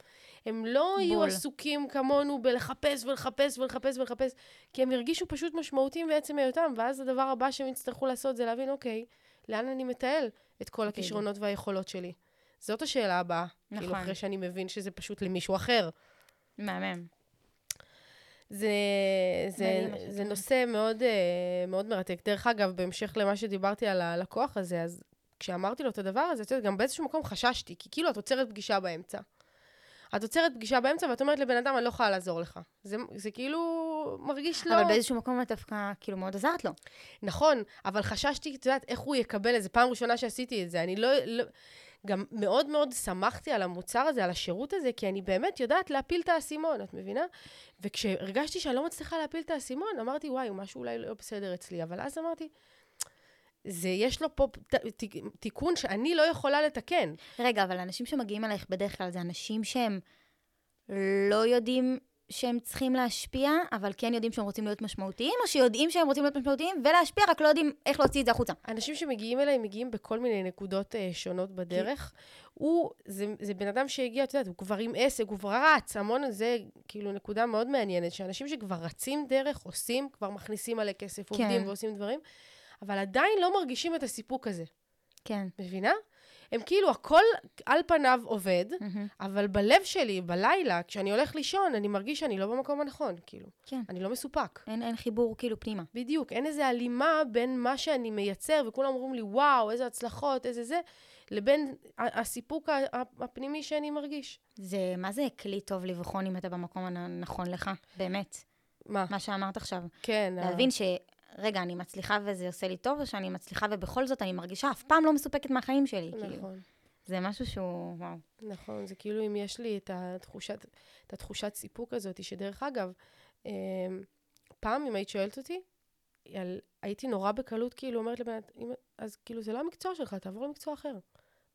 הם לא בול. יהיו עסוקים כמונו בלחפש ולחפש ולחפש ולחפש, כי הם ירגישו פשוט משמעותיים מעצם היותם, ואז הדבר הבא שהם יצטרכו לעשות זה להבין, אוקיי, לאן אני מתעל את כל הכישרונות והיכולות שלי? זאת השאלה הבאה. כאילו, נכון. כאילו, אחרי שאני מבין שזה פשוט למישהו אחר. מהמם. זה, זה, זה נושא מאוד, אה, מאוד מרתק. דרך אגב, בהמשך למה שדיברתי על הלקוח הזה, אז כשאמרתי לו את הדבר הזה, את יודעת, גם באיזשהו מקום חששתי, כי כאילו את עוצרת פגישה באמצע. את עוצרת פגישה באמצע ואת אומרת לבן אדם, אני לא יכולה לעזור לך. זה, זה כאילו מרגיש לא... אבל באיזשהו מקום את דווקא כאילו מאוד עזרת לו. נכון, אבל חששתי, את יודעת, איך הוא יקבל את זה. פעם ראשונה שעשיתי את זה. אני לא... לא... גם מאוד מאוד שמחתי על המוצר הזה, על השירות הזה, כי אני באמת יודעת להפיל את האסימון, את מבינה? וכשהרגשתי שאני לא מצליחה להפיל את האסימון, אמרתי, וואי, משהו אולי לא בסדר אצלי. אבל אז אמרתי, זה, יש לו פה ת, תיקון שאני לא יכולה לתקן. רגע, אבל אנשים שמגיעים אלייך בדרך כלל זה אנשים שהם לא יודעים שהם צריכים להשפיע, אבל כן יודעים שהם רוצים להיות משמעותיים, או שיודעים שהם רוצים להיות משמעותיים ולהשפיע, רק לא יודעים איך להוציא את זה החוצה? אנשים שמגיעים אליי מגיעים בכל מיני נקודות uh, שונות בדרך. הוא, זה, זה בן אדם שהגיע, את יודעת, הוא כבר עם עסק, הוא כבר רץ, המון, זה כאילו נקודה מאוד מעניינת, שאנשים שכבר רצים דרך, עושים, כבר מכניסים עלי כסף, כן. עובדים ועושים דברים, אבל עדיין לא מרגישים את הסיפוק הזה. כן. מבינה? הם כאילו, הכל על פניו עובד, mm-hmm. אבל בלב שלי, בלילה, כשאני הולך לישון, אני מרגיש שאני לא במקום הנכון, כאילו. כן. אני לא מסופק. אין, אין חיבור כאילו פנימה. בדיוק, אין איזו הלימה בין מה שאני מייצר, וכולם אומרים לי, וואו, איזה הצלחות, איזה זה, לבין הסיפוק הפנימי שאני מרגיש. זה, מה זה כלי טוב לבחון אם אתה במקום הנכון לך, באמת? מה? מה שאמרת עכשיו. כן. להבין ה... רגע, אני מצליחה וזה עושה לי טוב, או שאני מצליחה ובכל זאת אני מרגישה אף פעם לא מסופקת מהחיים שלי. כאילו. נכון. כאילו. זה משהו שהוא, וואו. נכון, זה כאילו אם יש לי את התחושת, את התחושת סיפוק הזאת, שדרך אגב, אמ, פעם אם היית שואלת אותי, על, הייתי נורא בקלות כאילו אומרת לבן אדם, אז כאילו זה לא המקצוע שלך, תעבור למקצוע אחר.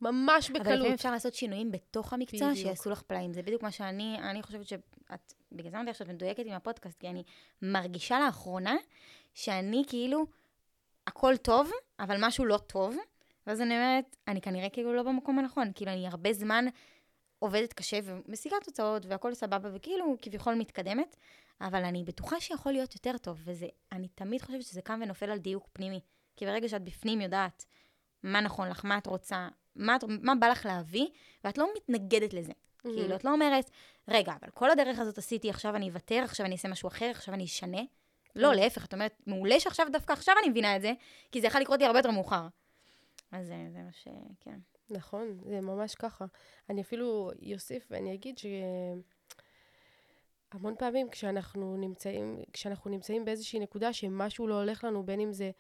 ממש בקלות. אבל לפעמים אפשר לעשות שינויים בתוך המקצוע בדיוק. שיעשו לך פלאים. זה בדיוק מה שאני, אני חושבת שאת, בגלל זה אמרתי לך שאת מדויקת עם הפודקאסט, כי אני מרגישה לאחרונה שאני כאילו, הכל טוב, אבל משהו לא טוב, ואז אני אומרת, אני כנראה כאילו לא במקום הנכון, כאילו אני הרבה זמן עובדת קשה ומשיגה תוצאות והכל סבבה, וכאילו כביכול מתקדמת, אבל אני בטוחה שיכול להיות יותר טוב, וזה, אני תמיד חושבת שזה קם ונופל על דיוק פנימי. כי ברגע שאת בפנים יודעת מה נכון לך, מה את רוצה, מה, את, מה בא לך להביא, ואת לא מתנגדת לזה. Mm-hmm. כאילו, את לא אומרת, רגע, אבל כל הדרך הזאת עשיתי, עכשיו אני אוותר, עכשיו אני אעשה משהו אחר, עכשיו אני אשנה. לא, כן. להפך, את אומרת, מעולה שעכשיו, דווקא עכשיו אני מבינה את זה, כי זה יכול לקרות לי הרבה יותר מאוחר. אז זה, זה מה ש... כן. נכון, זה ממש ככה. אני אפילו אוסיף ואני אגיד שהמון פעמים כשאנחנו נמצאים, כשאנחנו נמצאים באיזושהי נקודה שמשהו לא הולך לנו, בין אם זה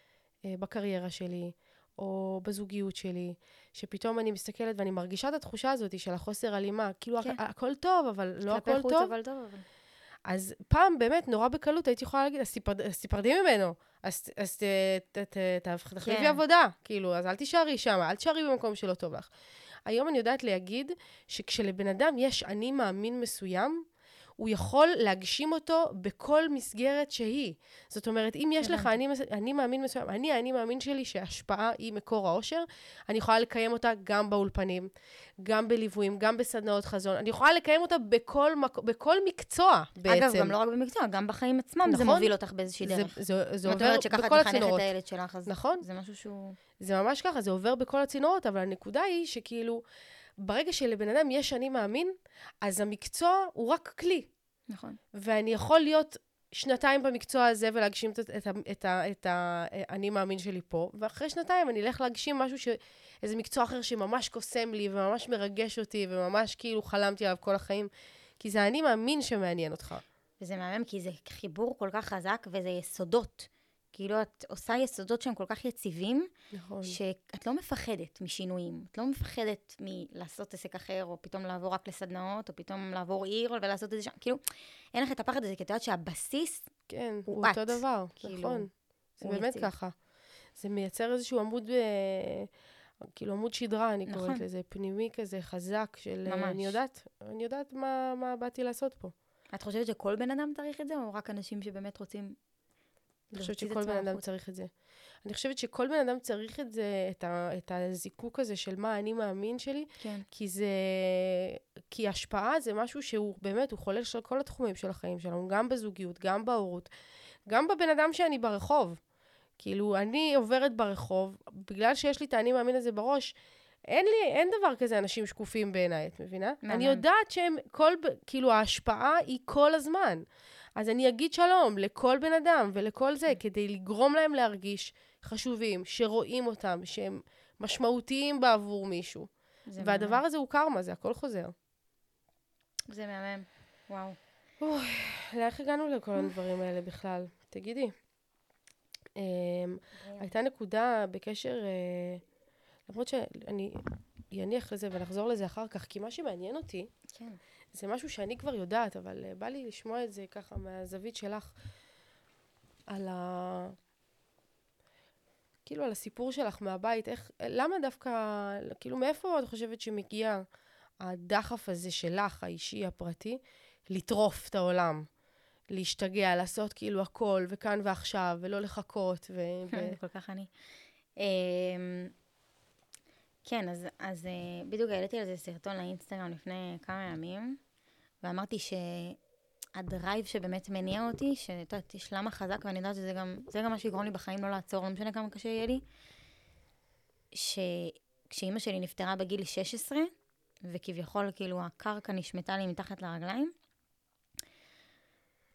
אה, בקריירה שלי, או בזוגיות שלי, שפתאום אני מסתכלת ואני מרגישה את התחושה הזאת של החוסר הלימה, כאילו כן. הכ- הכל טוב, אבל לא הכל טוב. אבל טוב, אבל... אז פעם, באמת, נורא בקלות הייתי יכולה להגיד, אז תיפרדי ממנו, אז, אז תחליפי כן. עבודה, כאילו, אז אל תישארי שם, אל תישארי במקום שלא טוב לך. היום אני יודעת להגיד שכשלבן אדם יש אני מאמין מסוים, הוא יכול להגשים אותו בכל מסגרת שהיא. זאת אומרת, אם יש לך אני, אני מאמין מסוים, אני, האני מאמין שלי שהשפעה היא מקור האושר, אני יכולה לקיים אותה גם באולפנים, גם בליוויים, גם בסדנאות חזון. אני יכולה לקיים אותה בכל, בכל מקצוע בעצם. אגב, גם לא רק במקצוע, גם בחיים עצמם נכון, זה מוביל אותך באיזושהי דרך. זה, זה, זה עובר בכל הצינורות. את אומרת שככה את מחנכת את הילד שלך, אז נכון. זה משהו שהוא... זה ממש ככה, זה עובר בכל הצינורות, אבל הנקודה היא שכאילו... ברגע שלבן אדם יש אני מאמין, אז המקצוע הוא רק כלי. נכון. ואני יכול להיות שנתיים במקצוע הזה ולהגשים את, את, את, את האני מאמין שלי פה, ואחרי שנתיים אני אלך להגשים משהו, ש, איזה מקצוע אחר שממש קוסם לי וממש מרגש אותי וממש כאילו חלמתי עליו כל החיים, כי זה האני מאמין שמעניין אותך. וזה מהמם, כי זה חיבור כל כך חזק וזה יסודות. כאילו את עושה יסודות שהם כל כך יציבים, נכון. שאת לא מפחדת משינויים. את לא מפחדת מלעשות עסק אחר, או פתאום לעבור רק לסדנאות, או פתאום לעבור עיר ולעשות את זה שם. כאילו, אין לך את הפחד הזה, כי את יודעת שהבסיס כן, הוא הוא אותו את, דבר, כאילו, נכון. זה באמת יציב. ככה. זה מייצר איזשהו עמוד, אה, כאילו עמוד שדרה, אני קוראת נכון. לזה, פנימי כזה, חזק, של אה, ממש. אני יודעת, אני יודעת מה, מה באתי לעשות פה. את חושבת שכל בן אדם צריך את זה, או רק אנשים שבאמת רוצים אני חושבת שכל בן אדם החוצה? צריך את זה. אני חושבת שכל בן אדם צריך את זה, את, ה, את הזיקוק הזה של מה אני מאמין שלי, כן. כי זה... כי השפעה זה משהו שהוא באמת, הוא חולל של כל התחומים של החיים שלנו, גם בזוגיות, גם בהורות, גם בבן אדם שאני ברחוב. כאילו, אני עוברת ברחוב, בגלל שיש לי את האני מאמין הזה בראש, אין לי, אין דבר כזה אנשים שקופים בעיניי, את מבינה? מהמם. אני יודעת שהם כל, כאילו, ההשפעה היא כל הזמן. אז אני אגיד שלום לכל בן אדם ולכל זה, כדי לגרום להם להרגיש חשובים, שרואים אותם, שהם משמעותיים בעבור מישהו. והדבר מהמם. הזה הוא קרמה, זה הכל חוזר. זה מהמם. וואו. לאיך הגענו לכל הדברים האלה בכלל? תגידי. אמ, הייתה נקודה בקשר, אה, למרות שאני אניח לזה ונחזור לזה אחר כך, כי מה שמעניין אותי, כן. זה משהו שאני כבר יודעת, אבל אה, בא לי לשמוע את זה ככה מהזווית שלך, על ה... כאילו על הסיפור שלך מהבית, איך, למה דווקא, כאילו מאיפה את חושבת שמגיע הדחף הזה שלך, האישי, הפרטי, לטרוף את העולם? להשתגע, לעשות כאילו הכל, וכאן ועכשיו, ולא לחכות, ו... ו... כל כך אני. אמ, כן, אז, אז אה, בדיוק העליתי על זה סרטון לאינסטגרם לפני כמה ימים, ואמרתי שהדרייב שבאמת מניע אותי, שאת יודעת, יש למה חזק, ואני יודעת שזה גם, זה גם מה שיגרום לי בחיים לא לעצור, לא משנה כמה קשה יהיה לי, שכשאימא שלי נפטרה בגיל 16, וכביכול כאילו הקרקע נשמטה לי מתחת לרגליים,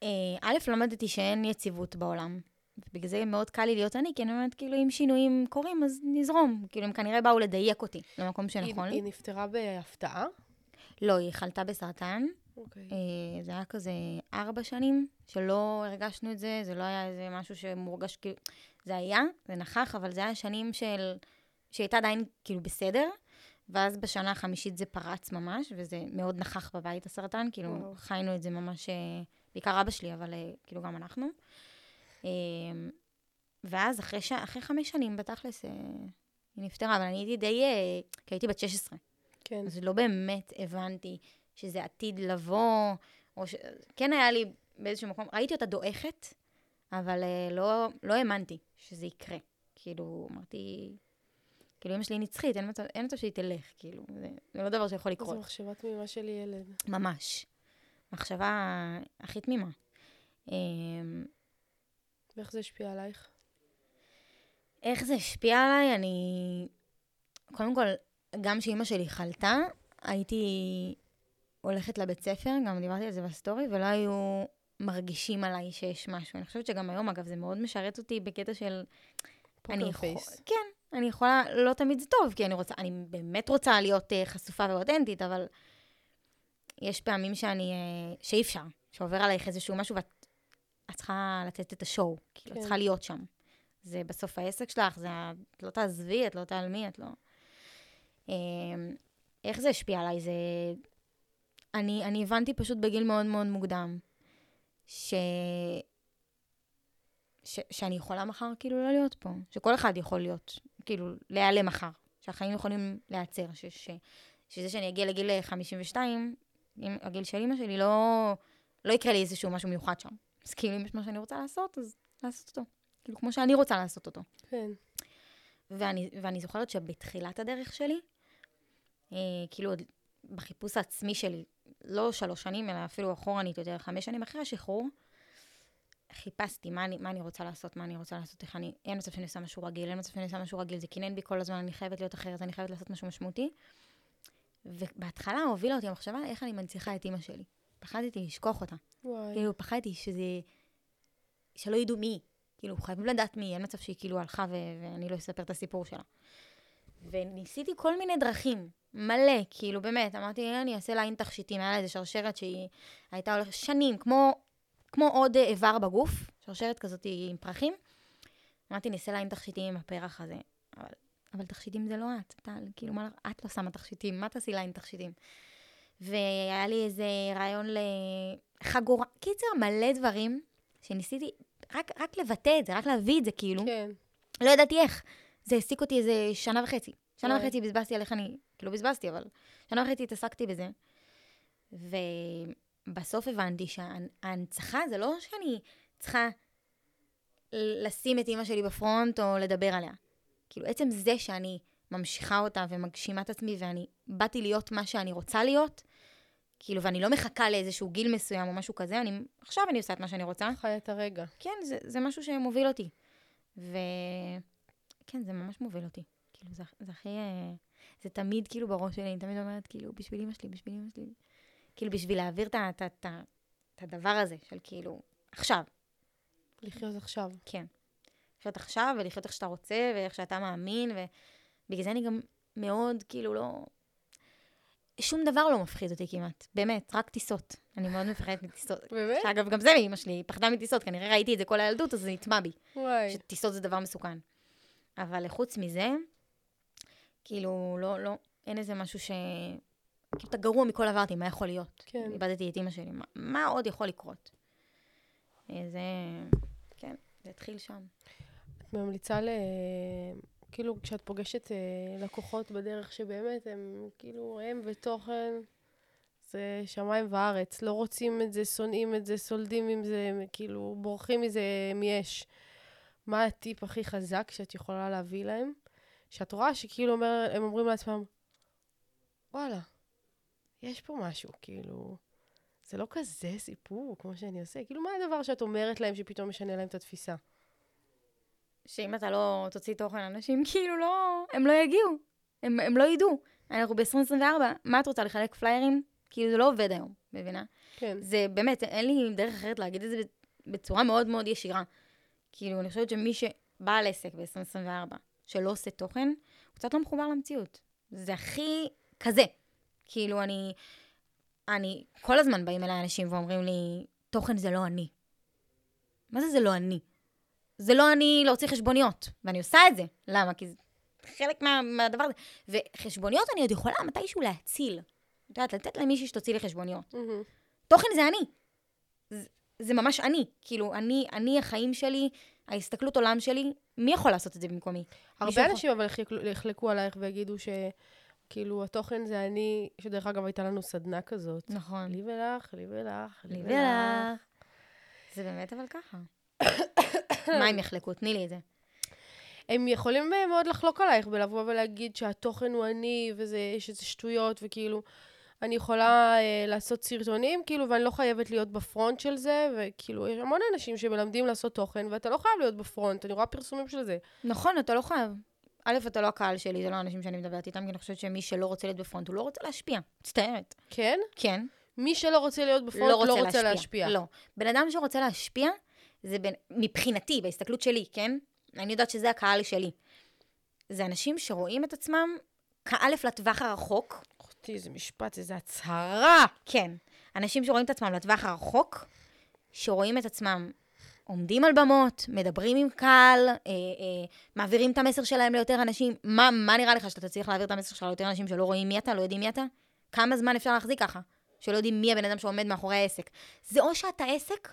אה, א', למדתי שאין יציבות בעולם. ובגלל זה מאוד קל לי להיות אני, כי אני אומרת, כאילו, אם שינויים קורים, אז נזרום. כאילו, הם כנראה באו לדייק אותי למקום היא, שנכון לי. היא נפטרה בהפתעה? לא, היא חלתה בסרטן. אוקיי. אה, זה היה כזה ארבע שנים, שלא הרגשנו את זה, זה לא היה איזה משהו שמורגש כאילו... זה היה, זה נכח, אבל זה היה שנים של... שהייתה עדיין כאילו בסדר, ואז בשנה החמישית זה פרץ ממש, וזה מאוד נכח בבית הסרטן, כאילו וואו. חיינו את זה ממש, אה, בעיקר אבא שלי, אבל אה, כאילו גם אנחנו. ואז אחרי, ש... אחרי חמש שנים, בתכלס, היא נפטרה, אבל אני הייתי די... כי הייתי בת 16. כן. אז לא באמת הבנתי שזה עתיד לבוא, או ש... כן היה לי באיזשהו מקום, ראיתי אותה דועכת, אבל uh, לא, לא האמנתי שזה יקרה. כאילו, אמרתי, כאילו, אמא שלי נצחית, אין מצב, אין מצב שהיא תלך, כאילו, זה, זה לא דבר שיכול זו לקרות. מחשבה תמימה של ילד. ממש. מחשבה הכי תמימה. אמ, ואיך זה השפיע עלייך? איך זה השפיע עליי? אני... קודם כל, גם כשאימא שלי חלתה, הייתי הולכת לבית ספר, גם דיברתי על זה בסטורי, ולא היו מרגישים עליי שיש משהו. אני חושבת שגם היום, אגב, זה מאוד משרת אותי בקטע של... אני poker יכול- face. כן, אני יכולה, לא תמיד זה טוב, כי אני רוצה, אני באמת רוצה להיות uh, חשופה ואותנטית, אבל יש פעמים שאני, uh, שאי אפשר, שעובר עלייך איזשהו משהו ואת את צריכה לתת את ה show, כאילו, את כן. צריכה להיות שם. זה בסוף העסק שלך, זה, את לא תעזבי, את לא תעלמי, את לא... Um, איך זה השפיע עליי? זה... אני, אני הבנתי פשוט בגיל מאוד מאוד מוקדם, ש... ש... שאני יכולה מחר כאילו לא להיות פה, שכל אחד יכול להיות, כאילו, להיעלם מחר, שהחיים יכולים להיעצר, ש... ש... שזה שאני אגיע לגיל 52, עם הגיל של אימא שלי, לא, לא יקרה לי איזשהו משהו מיוחד שם. אז כאילו, אם יש מה שאני רוצה לעשות, אז לעשות אותו. כאילו, כמו שאני רוצה לעשות אותו. כן. ואני, ואני זוכרת שבתחילת הדרך שלי, אה, כאילו עוד בחיפוש העצמי שלי, לא שלוש שנים, אלא אפילו אחורנית יותר, חמש שנים אחרי השחרור, חיפשתי מה אני, מה אני רוצה לעשות, מה אני רוצה לעשות, איך אני, אין מצב שאני עושה משהו רגיל, אין מצב שאני עושה משהו רגיל, זה קינן בי כל הזמן, אני חייבת להיות אחרת, אני חייבת לעשות משהו משמעותי. ובהתחלה הובילה אותי המחשבה איך אני מנציחה את אימא שלי. פחדתי לשכוח אותה. וואי. כאילו, פחדתי שזה... שלא ידעו מי. כאילו, חייבים לדעת מי אין מצב שהיא כאילו הלכה ו... ואני לא אספר את הסיפור שלה. וניסיתי כל מיני דרכים, מלא, כאילו, באמת, אמרתי, אני אעשה לה אין תכשיטים, היה לה איזה שרשרת שהיא הייתה הולכת שנים, כמו, כמו עוד אה, איבר בגוף, שרשרת כזאת עם פרחים. אמרתי, ניסה להעין תכשיטים עם הפרח הזה, אבל, אבל תכשיטים זה לא את, טל, כאילו, מה, את לא שמה תכשיטים, מה תעשי להעין תכשיטים? והיה לי איזה רעיון לחגורה, קיצר, מלא דברים שניסיתי רק, רק לבטא את זה, רק להביא את זה, כאילו. כן. לא ידעתי איך. זה העסיק אותי איזה שנה וחצי. שנה וואי. וחצי בזבזתי על איך אני, כאילו בזבזתי, אבל שנה וחצי התעסקתי בזה. ובסוף הבנתי שההנצחה זה לא שאני צריכה לשים את אימא שלי בפרונט או לדבר עליה. כאילו, עצם זה שאני ממשיכה אותה ומגשימה את עצמי ואני באתי להיות מה שאני רוצה להיות, כאילו, ואני לא מחכה לאיזשהו גיל מסוים או משהו כזה, אני, עכשיו אני עושה את מה שאני רוצה. חי את הרגע. כן, זה, זה משהו שמוביל אותי. וכן, זה ממש מוביל אותי. כאילו, זה, זה הכי... אה, זה תמיד כאילו בראש שלי, אני תמיד אומרת, כאילו, בשביל אמא שלי, בשביל אמא שלי. כאילו, בשביל להעביר את, הדבר הזה של כאילו, עכשיו, לחיות עכשיו. כן. לחיות עכשיו ולחיות איך שאתה רוצה ואיך שאתה מאמין, ובגלל זה אני גם מאוד, כאילו, לא... שום דבר לא מפחיד אותי כמעט, באמת, רק טיסות. אני מאוד מפחדת מטיסות. באמת? שאגב, גם זה מאמא שלי, היא פחדה מטיסות, כנראה ראיתי את זה כל הילדות, אז זה נטמע בי. וואי. שטיסות זה דבר מסוכן. אבל חוץ מזה, כאילו, לא, לא, אין איזה משהו ש... כאילו, אתה גרוע מכל עברתי, מה יכול להיות? כן. איבדתי את אימא שלי, מה, מה עוד יכול לקרות? אה, זה, כן, זה התחיל שם. את ממליצה ל... כאילו, כשאת פוגשת אה, לקוחות בדרך שבאמת הם, כאילו, הם ותוכן, זה שמיים וארץ. לא רוצים את זה, שונאים את זה, סולדים עם זה, כאילו, בורחים מזה מיש. מה הטיפ הכי חזק שאת יכולה להביא להם? שאת רואה שכאילו אומר, הם אומרים לעצמם, וואלה, יש פה משהו, כאילו, זה לא כזה סיפור כמו שאני עושה. כאילו, מה הדבר שאת אומרת להם שפתאום משנה להם את התפיסה? שאם אתה לא תוציא תוכן, אנשים כאילו לא, הם לא יגיעו, הם, הם לא ידעו. אנחנו ב-2024, מה את רוצה, לחלק פליירים? כאילו, זה לא עובד היום, מבינה? כן. זה באמת, אין לי דרך אחרת להגיד את זה בצורה מאוד מאוד ישירה. כאילו, אני חושבת שמי שבעל עסק ב-2024, שלא עושה תוכן, הוא קצת לא מחובר למציאות. זה הכי כזה. כאילו, אני... אני... כל הזמן באים אליי אנשים ואומרים לי, תוכן זה לא אני. מה זה זה לא אני? זה לא אני להוציא חשבוניות, ואני עושה את זה. למה? כי זה חלק מה, מהדבר הזה. וחשבוניות אני עוד יכולה מתישהו להציל. את יודעת, לתת למישהי שתוציא לי חשבוניות. מהמם. תוכן זה אני. זה, זה ממש אני. כאילו, אני, אני, החיים שלי, ההסתכלות עולם שלי, מי יכול לעשות את זה במקומי? הרבה יכול- אנשים אבל יחלקו- יחלקו עלייך ויגידו שכאילו התוכן זה אני, שדרך אגב הייתה לנו סדנה כזאת. נכון. לי ולך, לי ולך, לי ולך. זה באמת אבל ככה. מה הם יחלקו? תני לי את זה. הם יכולים אה, מאוד לחלוק עלייך ולבוא ולהגיד שהתוכן הוא אני, וזה, שזה שטויות, וכאילו, אני יכולה אה, לעשות סרטונים, כאילו, ואני לא חייבת להיות בפרונט של זה, וכאילו, יש המון אנשים שמלמדים לעשות תוכן, ואתה לא חייב להיות בפרונט, אני רואה פרסומים של זה. נכון, אתה לא חייב. א', אתה לא הקהל שלי, זה לא האנשים שאני מדברת איתם, כי אני חושבת שמי שלא רוצה להיות בפרונט, הוא לא רוצה להשפיע. מצטערת. כן? כן. מי שלא רוצה להיות בפרונט לא רוצה, להשפיע. לא. בן אדם שרוצה להשפיע, זה בין, מבחינתי, בהסתכלות שלי, כן? אני יודעת שזה הקהל שלי. זה אנשים שרואים את עצמם כאלף לטווח הרחוק, אחותי, איזה משפט, איזה הצהרה. כן. אנשים שרואים את עצמם לטווח הרחוק, שרואים את עצמם עומדים על במות, מדברים עם קהל, אה, אה, מעבירים את המסר שלהם ליותר אנשים. מה, מה נראה לך שאתה תצליח להעביר את המסר שלך ליותר אנשים שלא רואים מי אתה, לא יודעים מי אתה? כמה זמן אפשר להחזיק ככה? שלא יודעים מי הבן אדם שעומד מאחורי העסק. זה או שאתה עסק,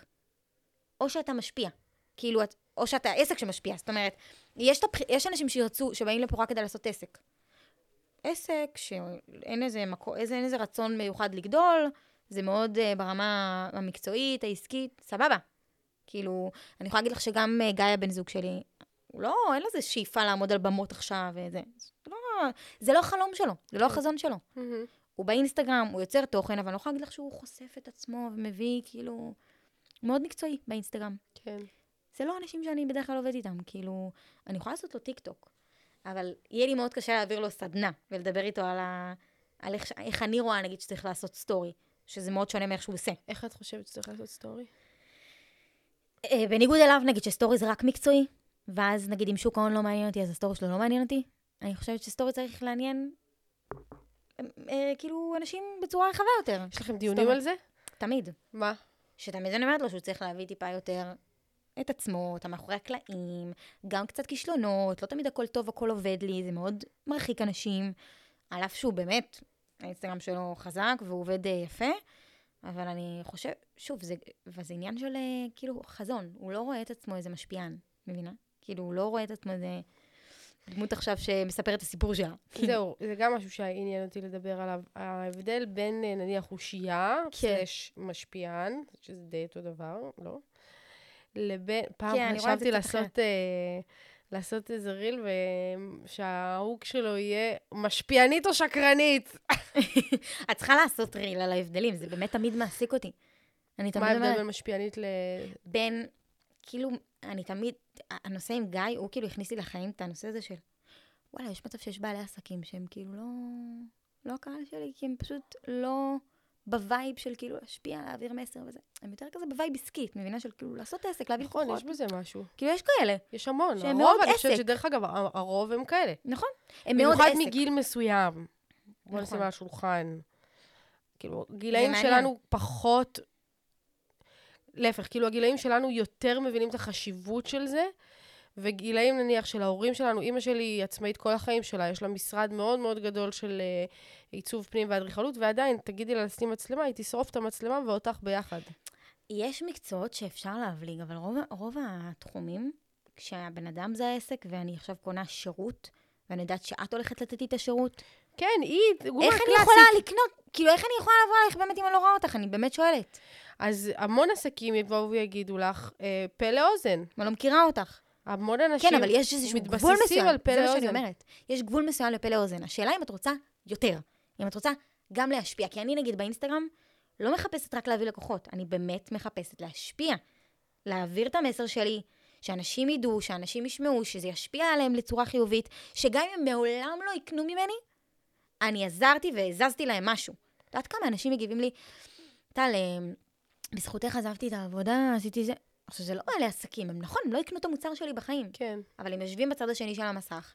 או שאתה משפיע. כאילו, או שאתה עסק שמשפיע. זאת אומרת, יש, הבח... יש אנשים שירצו, שבאים לפה רק כדי לעשות עסק. עסק שאין איזה, מקו, איזה, אין איזה רצון מיוחד לגדול, זה מאוד uh, ברמה המקצועית, העסקית, סבבה. כאילו, אני יכולה להגיד לך שגם uh, גיא הבן זוג שלי, הוא לא, אין לו איזה שאיפה לעמוד על במות עכשיו וזה. זה לא, זה לא החלום שלו, זה לא החזון שלו. מהמם. הוא באינסטגרם, הוא יוצר תוכן, אבל אני לא יכולה להגיד לך שהוא חושף את עצמו ומביא, כאילו, מאוד מקצועי באינסטגרם. כן. זה לא אנשים שאני בדרך כלל עובדת איתם, כאילו, אני יכולה לעשות לו טיק טוק, אבל יהיה לי מאוד קשה להעביר לו סדנה ולדבר איתו על, ה... על איך, איך אני רואה, נגיד, שצריך לעשות סטורי, שזה מאוד שונה מאיך שהוא עושה. איך את חושבת שצריך לעשות סטורי? אה, בניגוד אליו, נגיד שסטורי זה רק מקצועי, ואז נגיד אם שוק ההון לא מעניין אותי, אז הסטורי שלו לא מעניין אותי. אני חושבת שסטורי צריך לעניין, אה, אה, כאילו, אנשים בצורה רחבה יותר. יש לכם דיונים. על זה? תמיד. מה? שתמיד אני אומרת לו שהוא צריך להביא טיפה יותר את עצמו, את המאחורי הקלעים, גם קצת כישלונות, לא תמיד הכל טוב, הכל עובד לי, זה מאוד מרחיק אנשים, על אף שהוא באמת, האינסטגרם שלו חזק והוא עובד אה, יפה, אבל אני חושב, שוב, זה, וזה עניין של אה, כאילו חזון, הוא לא רואה את עצמו איזה משפיען, מבינה? כאילו, הוא לא רואה את עצמו איזה דמות עכשיו שמספרת את הסיפור שלה. זהו, זה גם משהו שעניין אותי לדבר עליו. ההבדל בין, אה, נניח, אושייה, כן. סלש משפיען, שזה די אותו דבר, לא? לבין, פעם כן, חשבתי. לעשות, אה, לעשות איזה reel, ושה hook שלו יהיה משפיענית או שקרנית. את צריכה לעשות reel על ההבדלים, זה באמת תמיד מעסיק אותי. אני תמיד מה ההבדל אומרת, בין משפיענית ל... בין, כאילו, אני תמיד, הנושא עם גיא, הוא כאילו הכניס לי לחיים את הנושא הזה של, וואלה, יש מצב שיש בעלי עסקים שהם כאילו לא, לא הקהל שלי, כי הם פשוט לא ב vibe של כאילו להשפיע, להעביר מסר וזה. הם יותר כזה ב vibe עסקי, את מבינה? של כאילו לעשות עסק, להביא נכון, לקוחות. יש בזה משהו. כאילו, יש כאלה, יש המון. שהם הרוב, מאוד אני חושבת עסק. שדרך אגב, הרוב הם כאלה. נכון? הם מאוד במיוחד עסק. מגיל מסוים. בוא נשים נכון. על השולחן. כאילו, גילאים. שלנו פחות... להפך, כאילו, הגילאים שלנו יותר מבינים את החשיבות של זה, וגילאים נניח של ההורים שלנו, אימא שלי היא עצמאית כל החיים שלה, יש לה משרד מאוד מאוד גדול של uh, עיצוב פנים ואדריכלות, ועדיין, תגידי לה לשים מצלמה, היא תשרוף את המצלמה ואותך ביחד. יש מקצועות שאפשר להבליג, אבל רוב, רוב התחומים, כשהבן אדם זה העסק, ואני עכשיו קונה שירות, ואני יודעת שאת הולכת לתת לי את השירות, כן, היא דוגמה איך אני קלאסית. יכולה לקנות, כאילו, איך אני יכולה לבוא אלייך באמת אם אני לא רואה אותך? אני באמת שואלת. אז המון עסקים יבואו ויגידו לך, אה, פה לאוזן. אני לא מכירה אותך. המון אנשים כן, אבל יש איזשהו גבול מסוים. על זה מה שאני לאוזן. אומרת. יש גבול מסוים לפה לאוזן. השאלה אם את רוצה יותר. אם את רוצה גם להשפיע. כי אני, נגיד, באינסטגרם, לא מחפשת רק להביא לקוחות. אני באמת מחפשת להשפיע. להעביר את המסר שלי, שאנשים ידעו, שאנשים ישמעו, שזה ישפיע עליהם לצורה חיובית, שגם אם מעולם לא יקנו ממני, אני עזרתי והזזתי להם משהו. את יודעת כמה אנשים מגיבים לי, טל, אה, בזכותך עזבתי את העבודה, עשיתי זה. עכשיו, זה לא בעלי עסקים, הם נכון, הם לא יקנו את המוצר שלי בחיים. כן, אבל הם יושבים בצד השני של המסך,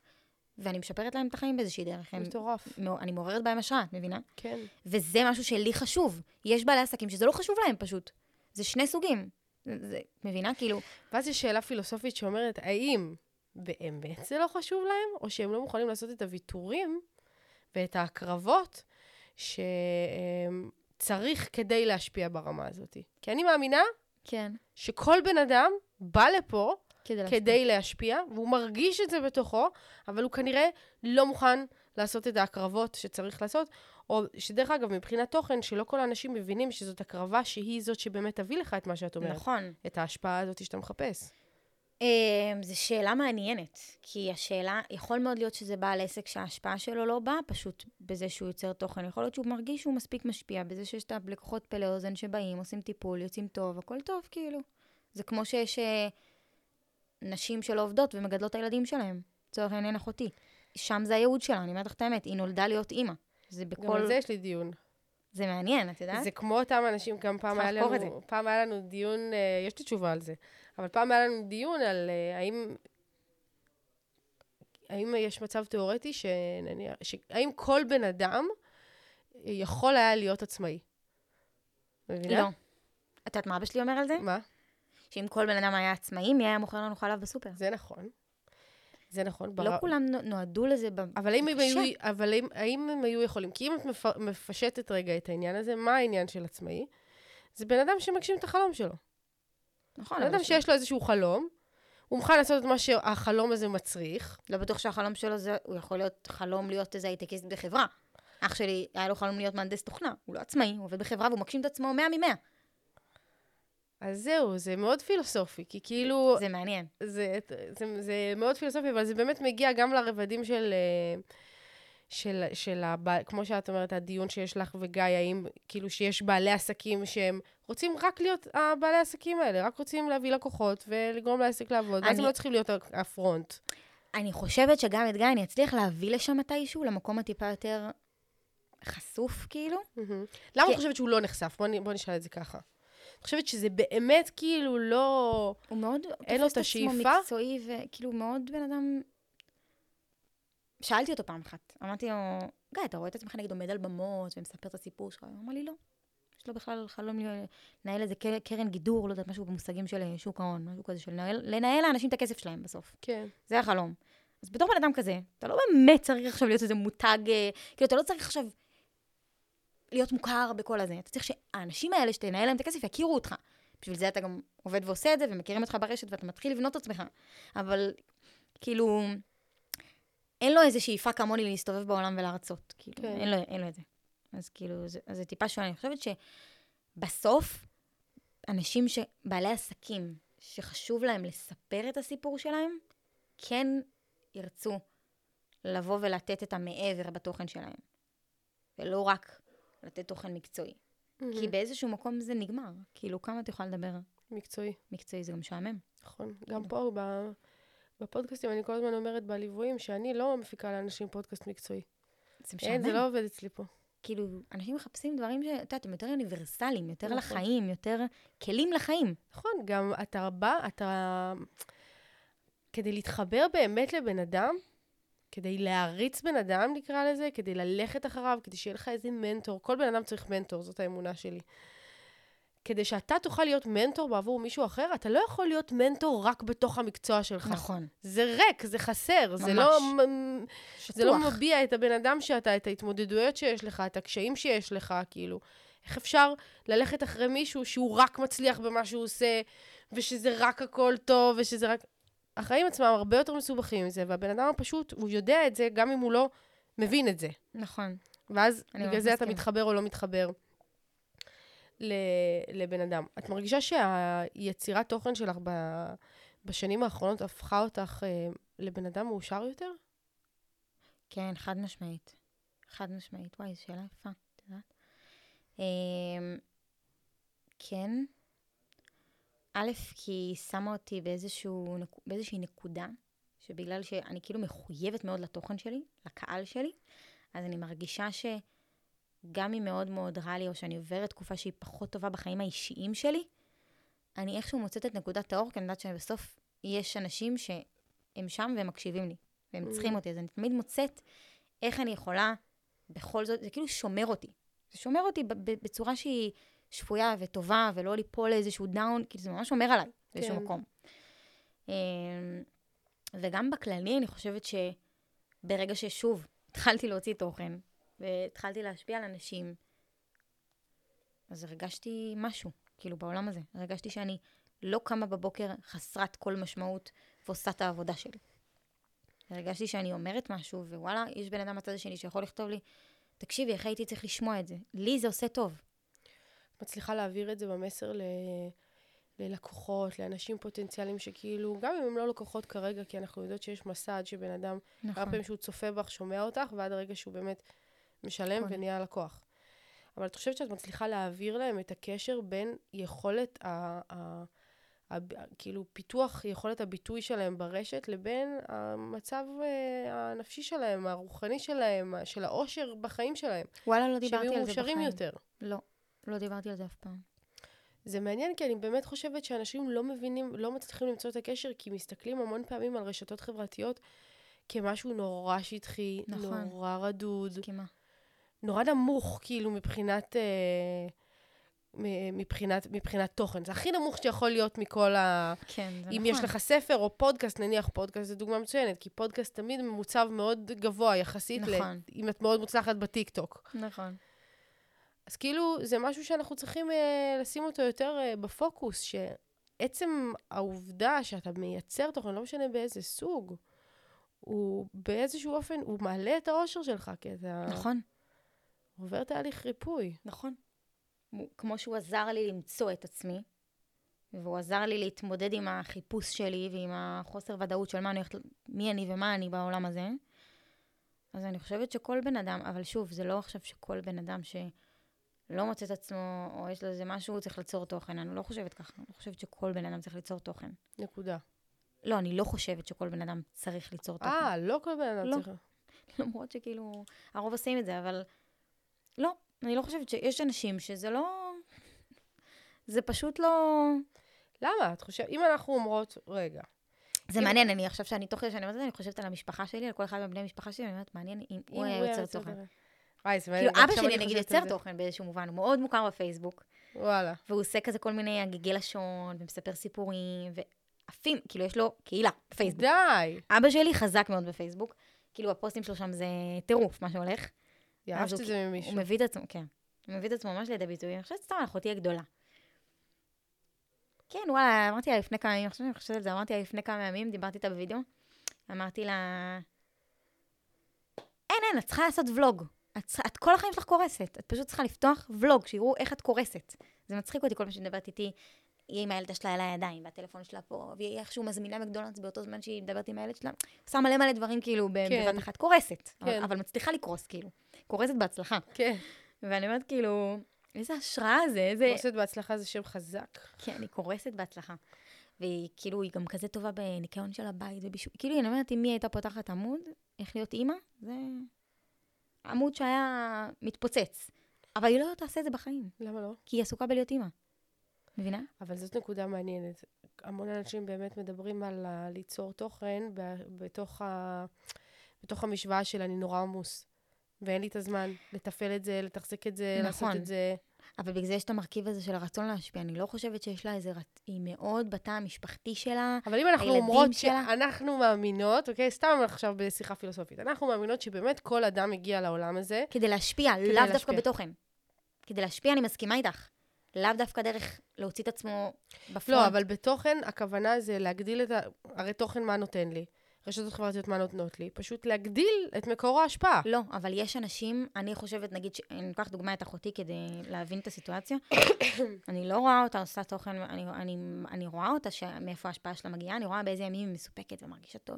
ואני משפרת להם את החיים באיזושהי דרך. הם, מטורף. מעור- אני מעוררת בהם השראה, את מבינה? כן. וזה משהו שלי חשוב. יש בעלי עסקים שזה לא חשוב להם פשוט. זה שני סוגים. זה, זה, מבינה? כאילו, ואז יש שאלה פילוסופית שאומרת, האם באמת זה לא חשוב להם, או שהם לא מוכנים לעשות את הוויתורים ואת ההקרבות שצריך כדי להשפיע ברמה הזאת? כי אני מאמינה כן. שכל בן אדם בא לפה כדי להשפיע. כדי להשפיע, והוא מרגיש את זה בתוכו, אבל הוא כנראה לא מוכן לעשות את ההקרבות שצריך לעשות, או שדרך אגב, מבחינת תוכן, שלא כל האנשים מבינים שזאת הקרבה שהיא זאת שבאמת תביא לך את מה שאת אומרת. נכון. את ההשפעה הזאת שאתה מחפש. אמ, זו שאלה מעניינת, כי השאלה, יכול מאוד להיות שזה בעל עסק שההשפעה שלו לא באה פשוט בזה שהוא יוצר תוכן, יכול להיות שהוא מרגיש שהוא מספיק משפיע, בזה שיש את הלקוחות פה לאוזן שבאים, עושים טיפול, יוצאים טוב, הכל טוב, כאילו. זה כמו שיש אה, נשים שלא עובדות ומגדלות את הילדים שלהם, לצורך העניין אחותי. שם זה הייעוד שלה, אני אומרת לך את האמת, היא נולדה להיות אימא. זה גם בכל... על זה יש לי דיון. זה מעניין, את יודעת? זה כמו אותם אנשים, גם פעם היה לנו, פעם היה לנו דיון, אה, יש לי תשובה על זה, אבל פעם היה לנו דיון על אה, האם, האם יש מצב תיאורטי שנניח, ש- האם כל בן אדם יכול היה להיות עצמאי. מבינה? לא. את יודעת מה אבא שלי אומר על זה? מה? שאם כל בן אדם היה עצמאי, מי היה מוכר לנו חלב בסופר? זה נכון. זה נכון. לא כולם נו- נועדו לזה ב... אבל האם, הם. היו, אבל האם, האם הם היו יכולים? כי אם את מפ, מפשטת רגע את העניין הזה, מה העניין של עצמאי? זה בן אדם שמגשים את החלום שלו. נכון, בן אדם שיש לו איזשהו חלום, הוא מוכן לעשות את מה שהחלום הזה מצריך. לא בטוח שהחלום שלו זה, הוא יכול להיות חלום להיות איזה הייטקיסט בחברה. אח שלי, היה לו חלום להיות מהנדס תוכנה. הוא לא עצמאי, הוא עובד בחברה והוא מגשים את עצמו 100 מ-100. אז זהו, זה מאוד פילוסופי, כי כאילו, זה מעניין. זה, זה, זה מאוד פילוסופי, אבל זה באמת מגיע גם לרבדים של, אה, של, של הבע... כמו שאת אומרת, הדיון שיש לך וגיא, האם כאילו שיש בעלי עסקים שהם רוצים רק להיות הבעלי העסקים האלה, רק רוצים להביא לקוחות ולגרום לעסק לעבוד, ואז הם לא צריכים להיות הפרונט. אני חושבת שגם את גיא אני אצליח להביא לשם מתישהו, למקום הטיפה יותר חשוף, כאילו. מהמם. למה את כי- חושבת שהוא לא נחשף? בואי בוא נשאל את זה ככה. את חושבת שזה באמת כאילו לא... הוא מאוד אין לו תופס את עצמו השאיפה? מקצועי, וכאילו מאוד בן אדם... שאלתי אותו פעם אחת, אמרתי לו, גיא, אתה רואה את עצמך נגיד עומד על במות ומספר את הסיפור שלך? הוא אמר לי, לא. יש לו בכלל חלום לנהל איזה קר- קרן גידור, לא יודעת, משהו במושגים של אה, שוק ההון, משהו כזה של לנהל, לנהל לאנשים את הכסף שלהם בסוף. כן. זה החלום. אז בתור בן אדם כזה, אתה לא באמת צריך עכשיו להיות איזה מותג, אה, כאילו, אתה לא צריך עכשיו להיות מוכר בכל הזה. אתה צריך שהאנשים האלה שתנהל להם את הכסף יכירו אותך. בשביל זה אתה גם עובד ועושה את זה, ומכירים אותך ברשת, ואתה מתחיל לבנות את עצמך. אבל, כאילו, אין לו איזה שאיפה כמוני להסתובב בעולם ולהרצות. כאילו, כן. אין, לו, אין לו את זה. אז כאילו, זה, זה טיפה שונה. אני חושבת שבסוף, אנשים ש... בעלי עסקים, שחשוב להם לספר את הסיפור שלהם, כן ירצו לבוא ולתת את המעבר בתוכן שלהם. ולא רק לתת תוכן מקצועי. כי באיזשהו מקום זה נגמר. כאילו, כמה את יכולה לדבר מקצועי. מקצועי? זה גם משעמם. נכון. גם פה, ב- בפודקאסטים, אני כל הזמן אומרת בליוויים, שאני לא מפיקה לאנשים פודקאסט מקצועי. זה משעמם. אין, זה לא עובד אצלי פה. כאילו, אנשים מחפשים דברים שאת יודעת, הם יותר אוניברסליים, יותר נכון. לחיים, יותר כלים לחיים. נכון, גם אתה בא, אתה... כדי להתחבר באמת לבן אדם, כדי להעריץ בן אדם, נקרא לזה, כדי ללכת אחריו, כדי שיהיה לך איזה מנטור. כל בן אדם צריך מנטור, זאת האמונה שלי. כדי שאתה תוכל להיות מנטור בעבור מישהו אחר, אתה לא יכול להיות מנטור רק בתוך המקצוע שלך. נכון. זה ריק, זה חסר, זה ממש. לא, מ- זה לא שטוח. מביע את הבן אדם שאתה, את ההתמודדויות שיש לך, את הקשיים שיש לך, כאילו. איך אפשר ללכת אחרי מישהו שהוא רק מצליח במה שהוא עושה, ושזה רק הכל טוב, ושזה רק... החיים עצמם הרבה יותר מסובכים מזה, והבן אדם הפשוט, הוא יודע את זה, גם אם הוא לא מבין את זה. נכון. ואז בגלל זה אתה. מתחבר או לא מתחבר לבן אדם. את מרגישה שהיצירת תוכן שלך ב- בשנים האחרונות הפכה אותך אה, לבן אדם מאושר יותר? כן, חד משמעית. חד משמעית. וואי, זו שאלה יפה, את יודעת? אמ, כן. א', כי היא שמה אותי באיזשהו, באיזושהי נקודה, שבגלל שאני כאילו מחויבת מאוד לתוכן שלי, לקהל שלי, אז אני מרגישה שגם אם מאוד מאוד רע לי, או שאני עוברת תקופה שהיא פחות טובה בחיים האישיים שלי, אני איכשהו מוצאת את נקודת האור, כי אני יודעת שבסוף יש אנשים שהם שם והם מקשיבים לי, והם צריכים Mm. אותי, אז אני תמיד מוצאת איך אני יכולה בכל זאת, זה כאילו שומר אותי. זה שומר אותי בצורה שהיא שפויה וטובה, ולא ליפול לאיזשהו דאון, כאילו זה ממש שומר עליי באיזשהו כן. מקום. אמ, וגם בכללי, אני חושבת שברגע ששוב התחלתי להוציא תוכן, והתחלתי להשפיע על אנשים, אז הרגשתי משהו, כאילו, בעולם הזה. הרגשתי שאני לא קמה בבוקר חסרת כל משמעות ועושה את העבודה שלי. הרגשתי שאני אומרת משהו, ווואלה, יש בן אדם בצד השני שיכול לכתוב לי, תקשיבי, איך הייתי צריך לשמוע את זה? לי זה עושה טוב. מצליחה להעביר את זה במסר ל... ללקוחות, לאנשים פוטנציאליים שכאילו, גם אם הם לא לקוחות כרגע, כי אנחנו יודעות שיש מסע עד שבן אדם, נכון. פעמים שהוא צופה בך, שומע אותך, ועד הרגע שהוא באמת משלם נכון. ונהיה לקוח. אבל את חושבת שאת מצליחה להעביר להם את הקשר בין יכולת ה... ה... ה... כאילו, פיתוח יכולת הביטוי שלהם ברשת, לבין המצב אה, הנפשי שלהם, הרוחני שלהם, של העושר בחיים שלהם. וואלה, לא שהם דיברתי יהיו על זה מאושרים בחיים. יותר. לא, לא דיברתי על זה אף פעם. זה מעניין, כי אני באמת חושבת שאנשים לא מבינים, לא מצליחים למצוא את הקשר, כי מסתכלים המון פעמים על רשתות חברתיות כמשהו נורא שטחי, נכון. נורא רדוד, מסכימה. נורא נמוך, כאילו, מבחינת, אה, מבחינת, מבחינת תוכן. זה הכי נמוך שיכול להיות מכל ה... כן, זה אם נכון. יש לך ספר או פודקאסט, נניח פודקאסט זו דוגמה מצוינת, כי פודקאסט תמיד מוצב מאוד גבוה יחסית, ל- נכון. אם את מאוד מוצלחת בטיקטוק. נכון. אז כאילו, זה משהו שאנחנו צריכים אה, לשים אותו יותר אה, בפוקוס, שעצם העובדה שאתה מייצר תוכן, לא משנה באיזה סוג, הוא באיזשהו אופן, הוא מעלה את האושר שלך, כי אתה נכון, עובר תהליך ריפוי. נכון. כמו שהוא עזר לי למצוא את עצמי, והוא עזר לי להתמודד עם החיפוש שלי ועם החוסר ודאות של מה אני הולכת, מי אני ומה אני בעולם הזה. אז אני חושבת שכל בן אדם, אבל שוב, זה לא עכשיו שכל בן אדם שלא מוצא את עצמו, או יש לו איזה משהו, הוא צריך ליצור תוכן. אני לא חושבת ככה. אני לא חושבת שכל בן אדם צריך ליצור תוכן. נקודה. לא, אני לא חושבת שכל בן אדם צריך ליצור תוכן. אה, לא כל בן אדם לא. צריך... למרות שכאילו, הרוב עושים את זה, אבל לא, אני לא חושבת שיש אנשים שזה לא... זה פשוט לא... למה? את חושבת, אם אנחנו אומרות, רגע, זה אם- מעניין, אני עכשיו שאני תוך כדי שאני אומרת את זה, אני חושבת על המשפחה שלי, על כל אחד מבני המשפחה שלי, אני אומרת, מעניין אם הוא היה יוצר תוכן. וואי, זה כאילו, מעניין, אבא עכשיו שלי, נגיד, יוצר. תוכן באיזשהו מובן, הוא מאוד מוכר בפייסבוק, וואלה. והוא עושה כזה כל מיני הגיגי לשון, ומספר סיפורים, ועפים, כאילו, יש לו קהילה בפייסבוק. די. אבא שלי חזק מאוד בפייסבוק, כאילו, הפוסטים שלו שם זה טירוף, מה שהולך. יאהבת הוא את זה הוא ממישהו. מביא את עצמו, כן. הוא מביא את עצמו ממש לידי ביטוי. אני חושבת סתם על אחותי הגדולה. כן, וואלה, אמרתי לה לפני כמה ימים, עכשיו אני חושבת על זה, אמרתי לה לפני כמה ימים, דיברתי איתה בווידאו, אמרתי לה, אין, אין, את צריכה לעשות ולוג. את, את כל החיים שלך קורסת. את פשוט צריכה לפתוח ולוג, שיראו איך את קורסת. זה מצחיק אותי כל פעם שהיא מדברת איתי, היא עם הילדה שלה על הידיים, והטלפון שלה פה, והיא איכשהו מזמינה מקדונלדס באותו זמן שהיא מדברת עם הילד שלה. עושה מלא מלא דברים כאילו כן. בבת אחת. קורסת, אבל, כן. אבל מצליחה לקרוס כאילו. קורסת בהצלחה. כן. ואני אומרת, כאילו, איזה השראה זה, איזה... עושה בהצלחה זה שם חזק. כן, היא קורסת בהצלחה. והיא, כאילו, היא גם כזה טובה בניקיון של הבית ובישול. כאילו, אני אומרת, אם היא הייתה פותחת עמוד, איך להיות אימא, זה עמוד שהיה מתפוצץ. אבל היא לא תעשה את זה בחיים, למה לא? כי היא עסוקה בלהיות אימא. מבינה? אבל זאת נקודה מעניינת. המון אנשים באמת מדברים על ליצור תוכן ב- בתוך, ה... בתוך המשוואה של אני נורא עמוס. ואין לי את הזמן לתפעל את זה, לתחזק את זה, לעשות נכון. את זה. אבל בגלל זה יש את המרכיב הזה של הרצון להשפיע. אני לא חושבת שיש לה איזה... רצ... היא מאוד בתא המשפחתי שלה. אבל אם אנחנו הילדים אומרות שלה. שאנחנו מאמינות, אוקיי? סתם עכשיו בשיחה פילוסופית. אנחנו מאמינות שבאמת כל אדם הגיע לעולם הזה. כדי להשפיע, כדי לאו דווקא להשפיע. בתוכן. כדי להשפיע, אני מסכימה איתך. לאו דווקא דרך להוציא את עצמו בפרונט. לא, אבל בתוכן, הכוונה זה להגדיל את ה... הרי תוכן מה נותן לי? רשתות חברתיות מה נותנות לי? פשוט להגדיל את מקור ההשפעה. לא, אבל יש אנשים, אני חושבת, נגיד, אני אקח דוגמא את אחותי כדי להבין את הסיטואציה. אני לא רואה אותה עושה תוכן, אני, אני, אני רואה אותה. מאיפה ההשפעה שלה מגיעה, אני רואה באיזה ימים היא מסופקת ומרגישה טוב.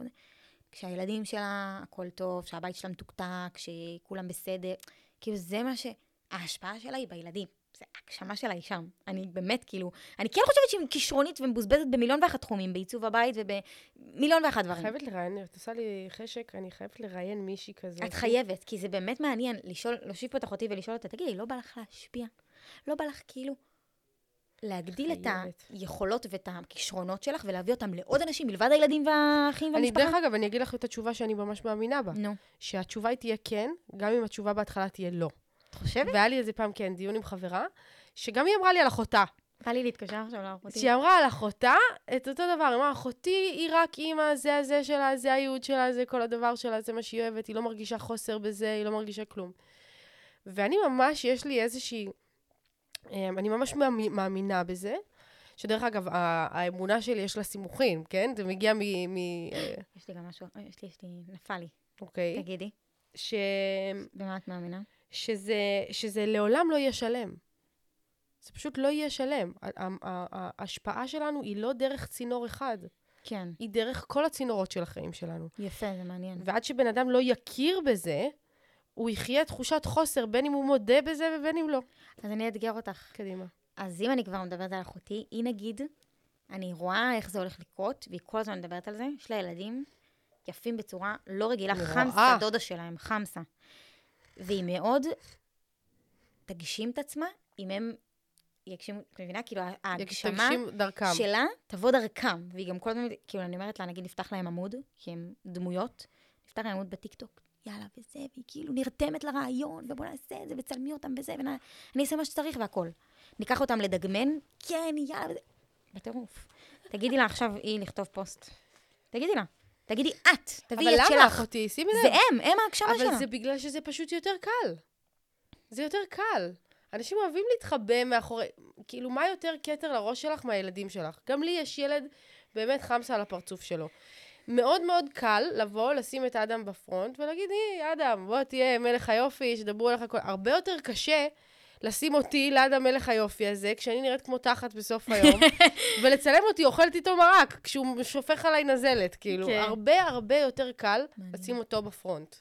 כשהילדים שלה, הכל טוב, שהבית שלה מתוקתק, שכולם בסדר. כאילו, זה מה ש... ההשפעה שלה היא בילדים. זה ההגשמה שלה היא שם. אני באמת, כאילו, אני כן חושבת שהיא כישרונית ומבוזבזת במיליון ואחת תחומים, בעיצוב הבית ובמיליון ואחת דברים. חייבת לראיין, את עושה לי חשק, אני חייבת לראיין מישהי כזאת. את חייבת, כי זה באמת מעניין לשאול, להושיב פה את אחותי ולשאול אותה, תגידי, לא בא לך להשפיע? לא בא לך כאילו להגדיל את חייבת. היכולות ואת הכישרונות שלך ולהביא אותם לעוד אנשים מלבד הילדים והאחים אני, והמשפחה? דרך אגב, אני אגיד לך את התשובה שאני ממש מאמינה בה. נו, שהתשובה היא תהיה כן, גם אם התשובה בהתחלה תהיה לא. את חושבת? והיה לי איזה פעם, כן, דיון עם חברה, שגם היא אמרה לי על אחותה. בא לי להתקשר עכשיו לאחותי. שהיא אמרה על אחותה את אותו דבר, היא אמרה, אחותי היא רק אימא, זה הזה שלה, זה הייעוד שלה, זה כל הדבר שלה, זה מה שהיא אוהבת, היא לא מרגישה חוסר בזה, היא לא מרגישה כלום. ואני ממש, יש לי איזושהי, אמ, אני ממש מאמי- מאמינה בזה, שדרך אגב, האמונה שלי יש לה סימוכים, כן? זה מגיע מ... מ אה, יש לי גם משהו, יש לי, יש לי, נפל לי. אוקיי. תגידי, ש... במה את מאמינה? שזה, שזה לעולם לא יהיה שלם. זה פשוט לא יהיה שלם. ההשפעה שלנו היא לא דרך צינור אחד, כן, היא דרך כל הצינורות של החיים שלנו. יפה, זה מעניין. ועד שבן אדם לא יכיר בזה, הוא יחיה תחושת חוסר, בין אם הוא מודה בזה ובין אם לא. אז אני אאתגר אותך. קדימה. אז אם אני כבר מדברת על אחותי, היא נגיד, אני רואה איך זה הולך לקרות, והיא כל הזמן מדברת על זה, יש לה ילדים יפים בצורה לא רגילה, חמסה. דודה שלהם, חמסה. והיא מאוד תגשים את עצמה, אם הם יגשימו, את מבינה? כאילו, ההגשמה. שלה תבוא דרכם. והיא גם כל הזמן, כאילו, אני אומרת לה, נגיד, נפתח להם עמוד, כי הם דמויות, נפתח להם עמוד בטיקטוק, יאללה, וזה, והיא כאילו נרתמת לרעיון, ובוא נעשה את זה, וצלמי אותם וזה, ואני אעשה מה שצריך והכול. ניקח אותם לדגמן, כן, יאללה, וזה... בטירוף. תגידי לה עכשיו, היא לכתוב פוסט. תגידי לה. תגידי את, תביאי אבל את למה שלך. אחותי? שימי זה לב. הם, הם ההגשמה שלה. אבל זה בגלל שזה פשוט יותר קל. זה יותר קל. אנשים אוהבים להתחבא מאחורי... כאילו, מה יותר כתר לראש שלך מהילדים שלך? גם לי יש ילד באמת חמסה על הפרצוף שלו. מאוד מאוד קל לבוא, לשים את אדם בפרונט ולהגיד, היי, אדם, בוא תהיה מלך היופי, שידברו עליך הכל. הרבה יותר קשה לשים אותי ליד המלך היופי הזה, כשאני נראית כמו תחת בסוף היום, ולצלם אותי אוכלת איתו מרק, כשהוא שופך עליי נזלת. כאילו, כן. הרבה הרבה יותר קל. לשים אותו בפרונט.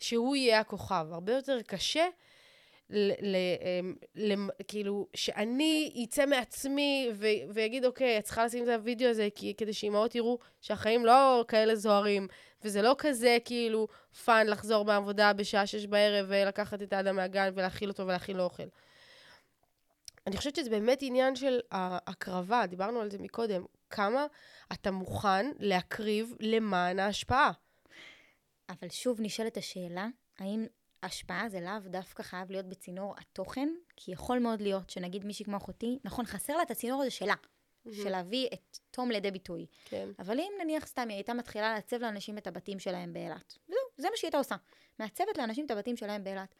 שהוא יהיה הכוכב. הרבה יותר קשה, ל, ל, אמ, למ- כאילו, שאני אצא מעצמי ו, ויגיד, אוקיי, את צריכה לשים את הוידאו הזה כי, כדי שאימהות יראו שהחיים לא כאלה זוהרים, וזה לא כזה, כאילו, fun לחזור מהעבודה בשעה שש בערב ולקחת את הילדים מהגן ולהאכיל אותו ולהכין לו אוכל. אני חושבת שזה באמת עניין של ההקרבה, דיברנו על זה מקודם, כמה אתה מוכן להקריב למען ההשפעה. אבל שוב נשאלת השאלה, האם השפעה זה לאו דווקא חייב להיות בצינור התוכן, כי יכול מאוד להיות שנגיד מישהי כמו אחותי, נכון, חסר לה את הצינור הזה שלה, של להביא את תום לידי ביטוי. כן. אבל אם נניח סתם היא הייתה מתחילה לעצב לאנשים את הבתים שלהם באילת, וזהו, זה מה שהיא הייתה עושה. מעצבת לאנשים את הבתים שלהם באילת.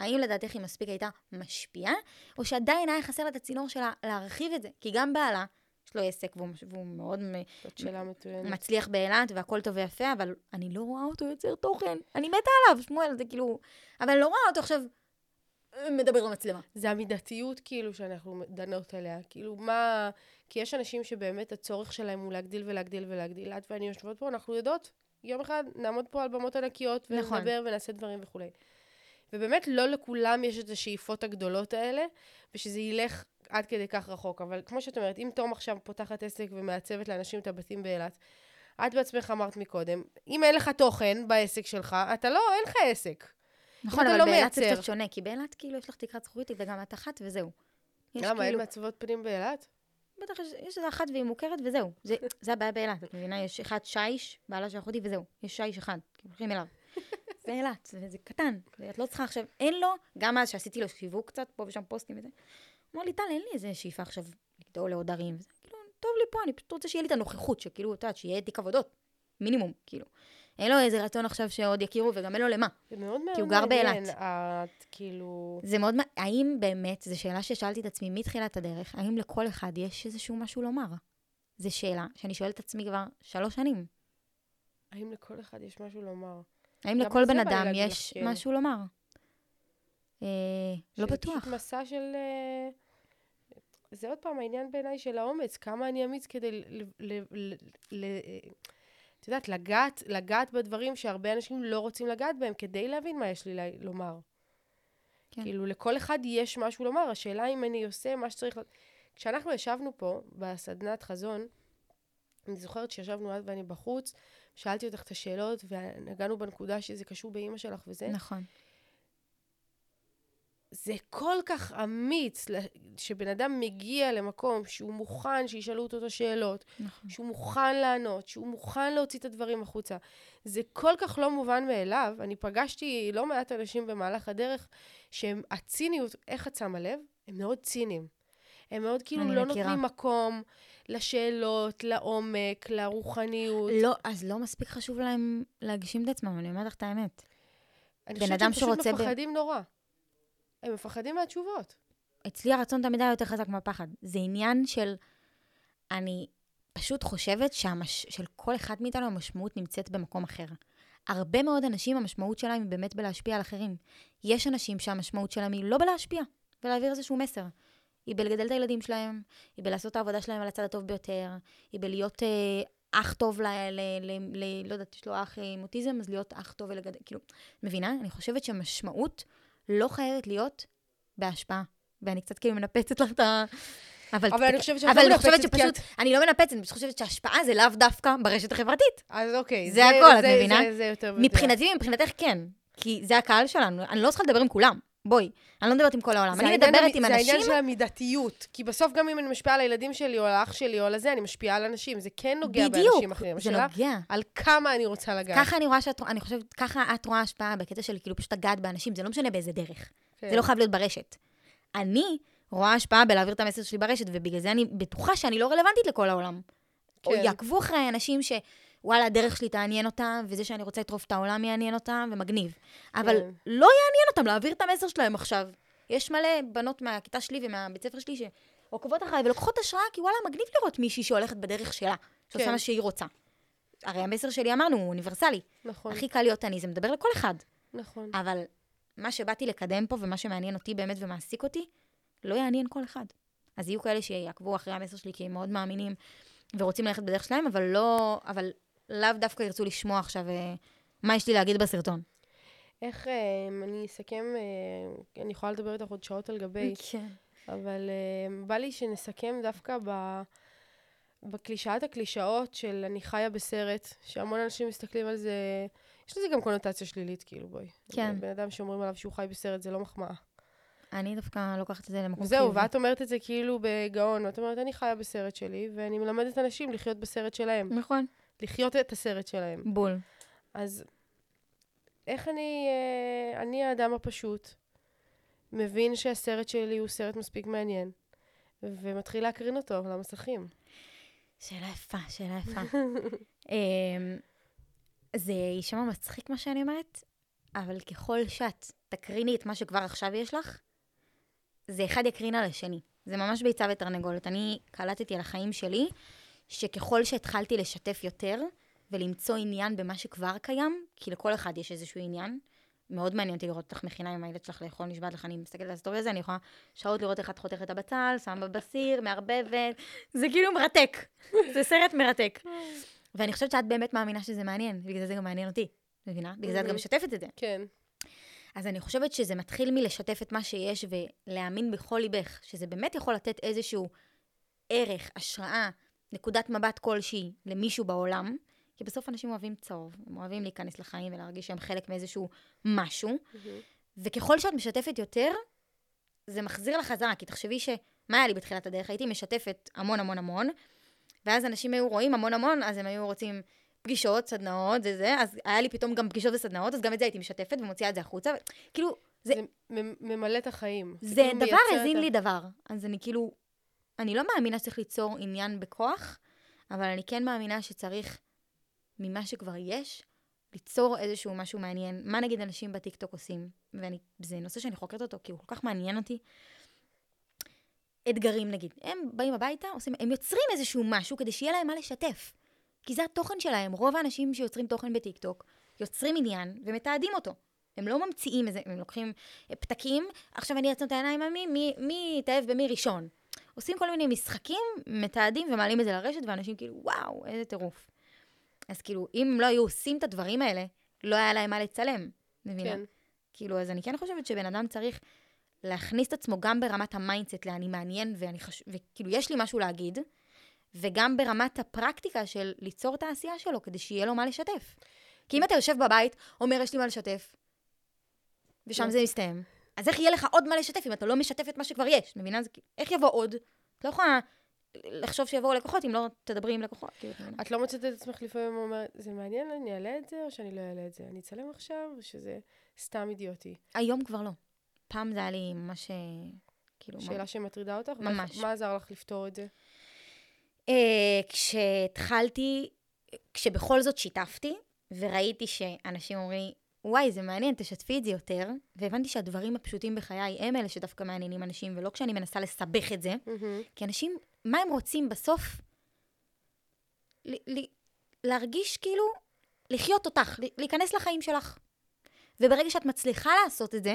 האם לדעתך היא מספיק הייתה משפיעה, או שעדיין היה חסר לה את הצינור שלה להרחיב את זה? כי גם בעלה, יש לו עסק והוא, והוא מאוד מ-. מצליח באילת והכל טוב ויפה, אבל אני לא רואה אותו יוצר תוכן. אני מתה עליו, שמואל, זה כאילו... אבל אני לא רואה אותו עכשיו מדבר למצלמה. זה המידתיות, כאילו, שאנחנו דנות עליה. כאילו, מה... כי יש אנשים שבאמת הצורך שלהם הוא להגדיל ולהגדיל ולהגדיל. את ואני יושבות פה, אנחנו יודעות, יום אחד נעמוד פה על במות ענקיות, נכון. ונדבר ונעשה דברים וכולי. ובאמת, לא לכולם יש את השאיפות הגדולות האלה, ושזה ילך עד כדי כך רחוק. אבל כמו שאת אומרת, אם תום עכשיו פותחת עסק ומעצבת לאנשים את הבתים באילת, את בעצמך אמרת מקודם, אם אין לך תוכן בעסק שלך, אתה לא, אין לך עסק. נכון, אבל לא באילת זה. קצת שונה, כי באילת כאילו יש לך תקרת זכוכית וגם את אחת וזהו. למה, אין כאילו, מעצבות פנים באילת? בטח יש, איזה אחת והיא מוכרת וזהו. זה, זה הבעיה באילת, את מבינה? יש אחד שיש, בעלה של אחותי וזהו. יש שיש אחד, כאילו הולכים אליו. זה אילת, זה, זה קטן. זה, את לא צריכה עכשיו, אין לו, גם אז שעשיתי לו שיווק קצת, פה ושם פוסטים וזה. אמר לי, טל, אין לי איזה שאיפה עכשיו לגדול לעוד ערים. כאילו, טוב לי פה, אני פשוט רוצה שיהיה לי את הנוכחות, שכאילו, את יודעת, שיהיה תיק עבודות. מינימום, כאילו. אין לו איזה רצון עכשיו שעוד יכירו, וגם אין לו למה. זה מאוד מאוד כי הוא גר מעניין, באילת. את כאילו... זה מאוד, מע- האם באמת, זו שאלה ששאלתי את עצמי מתחילת הדרך, האם לכל אחד יש איזשהו משהו לומר? זו שאלה שאני שואלת את עצמי כבר שלוש שנים. האם לכל אחד יש משהו לומר? האם לכל בן אדם להגיד לך יש כן. משהו לומר? אה, לא שזה בטוח. פשוט מסע של... אה, זה עוד פעם העניין בעיניי של האומץ, כמה אני אמיץ כדי, ל- ל- ל- ל- אה, את יודעת, לגעת, לגעת בדברים שהרבה אנשים לא רוצים לגעת בהם, כדי להבין מה יש לי ל- לומר. כן. כאילו, לכל אחד יש משהו לומר, השאלה אם אני עושה מה שצריך... כשאנחנו ישבנו פה, בסדנת חזון, אני זוכרת שישבנו את ואני בחוץ, שאלתי אותך את השאלות, ונגענו בנקודה שזה קשור באימא שלך וזה. נכון. זה כל כך אמיץ שבן אדם מגיע למקום שהוא מוכן שישאלו אותו את השאלות, נכון. שהוא מוכן לענות, שהוא מוכן להוציא את הדברים החוצה. זה כל כך לא מובן מאליו. אני פגשתי לא מעט אנשים במהלך הדרך שהם, הציניות, איך את שמה לב? הם מאוד ציניים. הם מאוד כאילו לא מכירה. נותנים מקום לשאלות, לעומק, לרוחניות. לא, אז לא מספיק חשוב להם להגשים את עצמם, אני אומרת לך את האמת. אני חושבת שהם פשוט שרוצה ב- מפחדים נורא. הם מפחדים מהתשובות. אצלי הרצון תמיד היה יותר חזק מהפחד. זה עניין של... אני פשוט חושבת שהמש... של כל אחד מאיתנו המשמעות נמצאת במקום אחר. הרבה מאוד אנשים, המשמעות שלהם היא באמת בלהשפיע על אחרים. יש אנשים שהמשמעות שלהם היא לא בלהשפיע, ולהעביר איזשהו מסר. היא בלגדל את הילדים שלהם, היא בלעשות את העבודה שלהם על הצד הטוב ביותר, היא בלהיות אה, אח טוב ל... ל, ל, ל לא יודעת, יש לו אח עם אוטיזם, אז להיות אח טוב ולגדל, כאילו, מבינה? אני חושבת שמשמעות לא חייבת להיות בהשפעה. ואני קצת כאילו מנפצת לך את ה... אבל, אבל אני חושבת שאת אבל לא אני חושבת מנפצת, כי שפשוט, אני לא מנפצת, אני פשוט חושבת שהשפעה זה לאו דווקא ברשת החברתית. אז אוקיי. זה הכל, את זה- מבינה? זה, זה יותר ויותר. מבחינתי ומבחינתך כן, כי זה הקהל שלנו, אני לא צריכה לדבר עם כולם. בואי, אני לא מדברת עם כל העולם, זה אני מדברת המ- עם זה אנשים... העניין של המידתיות. כי בסוף גם אם אני משפיעה על הילדים שלי, או על האח שלי, או על הזה, אני משפיעה על אנשים. זה כן נוגע בדיוק, באנשים אחרים. זה השאלה נוגע. על כמה אני רוצה לגעת. ככה אני רואה שאת, אני חושבת, ככה את רואה השפעה בקטע של כאילו פשוט לגעת באנשים, זה לא משנה באיזה דרך. כן. זה לא חייב להיות ברשת. אני רואה השפעה בלהעביר את המסר שלי ברשת, ובגלל זה אני בטוחה שאני לא רלוונטית לכל העולם. או כן. יעקבו אחרי אנשים שוואלה, הדרך שלי תעניין אותם, וזה שאני רוצה לטרוף את העולם יעניין אותם, ומגניב. אבל כן. לא יעניין אותם להעביר את המסר שלהם עכשיו. יש מלא בנות מהכיתה שלי ומהבית ספר שלי שעוקבות אחריי ולוקחות השראה, כי וואלה, מגניב לראות מישהי שהולכת בדרך שלה, שעושה כן. מה שהיא רוצה. הרי המסר שלי, אמרנו, הוא אוניברסלי. נכון, הכי קל להיות אני, זה מדבר לכל אחד. נכון. אבל מה שבאתי לקדם פה ומה שמעניין אותי באמת ומעסיק אותי, לא יעניין כל אחד. אז יהיו כאלה שיעקבו אחרי המסר שלי כי הם מאוד מאמינים ורוצים ללכת בדרך שלהם, אבל לא, אבל לאו דווקא ירצו לשמוע עכשיו אה, מה יש לי להגיד בסרטון. איך, אה, אני אסכם, אה, אני יכולה לדבר איתך עוד שעות על גבי, כן. אבל בא לי שנסכם דווקא ב... בקלישאת הקלישאות של אני חיה בסרט, שהמון אנשים מסתכלים על זה, יש לזה גם קונוטציה שלילית, כאילו, בואי. כן. בן אדם שאומרים עליו שהוא חי בסרט, זה לא מחמאה. אני דווקא לוקחת את זה למקום זהו, ואת אומרת את זה כאילו בגאון, ואת אומרת, אני חיה בסרט שלי, ואני מלמדת אנשים לחיות בסרט שלהם, נכון. לחיות את הסרט שלהם. בול. אז איך אני, אה, אני האדם הפשוט, מבין שהסרט שלי הוא סרט מספיק מעניין, ומתחיל להקרין אותו למסכים. שאלה יפה, שאלה יפה. אמ, זה יישמע מצחיק מה שאני אומרת, אבל ככל שאת תקריני את מה שכבר עכשיו יש לך, זה אחד יקרין על השני. זה ממש ביצה ותרנגולת. אני קלטתי על החיים שלי, שככל שהתחלתי לשתף יותר ולמצוא עניין במה שכבר קיים, כי לכל אחד יש איזשהו עניין, מאוד מעניין אותי לראות אותך מכינה עם הילד שלך לאכול, נשבעת לך, אני מסתכלת על ה story הזה, אני יכולה שעות לראות איך את חותכת את הבצל, שמה בסיר, מערבבת, זה כאילו מרתק. זה סרט מרתק. ואני חושבת שאת באמת מאמינה שזה מעניין, בגלל זה גם מעניין אותי, מבינה? בגלל זה את גם משתפת את זה. כן. אז אני חושבת שזה מתחיל מלשתף את מה שיש ולהאמין בכל ליבך, שזה באמת יכול לתת איזשהו ערך, השראה, נקודת מבט כלשהי למישהו בעולם, כי בסוף אנשים אוהבים צהוב, הם אוהבים להיכנס לחיים ולהרגיש שהם חלק מאיזשהו משהו, וככל שאת משתפת יותר, זה מחזיר לך חזרה, כי תחשבי ש... מה היה לי בתחילת הדרך? הייתי משתפת המון המון המון, ואז אנשים היו רואים המון המון, אז הם היו רוצים פגישות, סדנאות וזה, אז היה לי פתאום גם פגישות וסדנאות, אז גם את זה הייתי משתפת ומוציאה את זה החוצה, כאילו, זה... זה ממלא את החיים. זה כאילו דבר הזין ה- לי דבר. אז אני כאילו, אני לא מאמינה שצריך ליצור עניין בכוח, אבל אני כן מאמינה שצריך, ממה שכבר יש, ליצור איזשהו משהו מעניין. מה נגיד אנשים בטיקטוק עושים? וזה נושא שאני חוקרת אותו, כי הוא כל כך מעניין אותי. אתגרים נגיד. הם באים הביתה, עושים, הם יוצרים איזשהו משהו כדי שיהיה להם מה לשתף. כי זה התוכן שלהם. רוב האנשים שיוצרים תוכן בטיקטוק, יוצרים עניין ומתעדים אותו. הם לא ממציאים איזה, הם לוקחים אה, פתקים, עכשיו אני אעצום את העיניים, מי, מי, מי יתאהב במי ראשון. עושים כל מיני משחקים, מתעדים ומעלים את זה לרשת, ואנשים כאילו, וואו, איזה טירוף. אז כאילו, אם הם לא היו עושים את הדברים האלה, לא היה להם מה לצלם, מבינה? כן. כאילו, אז אני כן חושבת שבן אדם צריך להכניס את עצמו גם ברמת ה mindset לאני מעניין, ואני חש... וכאילו, יש לי משהו להגיד, וגם ברמת הפרקטיקה של ליצור את העשייה שלו, כדי שיהיה לו מה לשתף. כי אם אתה יושב בבית, אומר, יש לי מה לשתף, ושם כן. זה מסתיים, אז איך יהיה לך עוד מה לשתף אם אתה לא משתף את מה שכבר יש, מבינה? זה, איך יבוא עוד? את לא יכולה לחשוב שיבואו לקוחות אם לא תדברי עם לקוחות. כאילו, את לא מוצאת את עצמך לפעמים אומרת, זה מעניין, אני אעלה את זה, או שאני לא אעלה את זה? אני אצלם עכשיו, או שזה סתם אידיוטי? היום כבר לא. פעם זה היה לי ממש, אה, כאילו... שאלה שמטרידה אותך? ממש. מה עזר לך לפתור את זה? אה, כשהתחלתי, כשבכל זאת שיתפתי, וראיתי שאנשים אומרים, וואי, זה מעניין, תשתפי את זה יותר, והבנתי שהדברים הפשוטים בחיי הם אלה שדווקא מעניינים אנשים, ולא כשאני מנסה לסבך את זה, מהמם. כי אנשים, מה הם רוצים בסוף? ל- ל- להרגיש כאילו, לחיות אותך, ל- להיכנס לחיים שלך. וברגע שאת מצליחה לעשות את זה,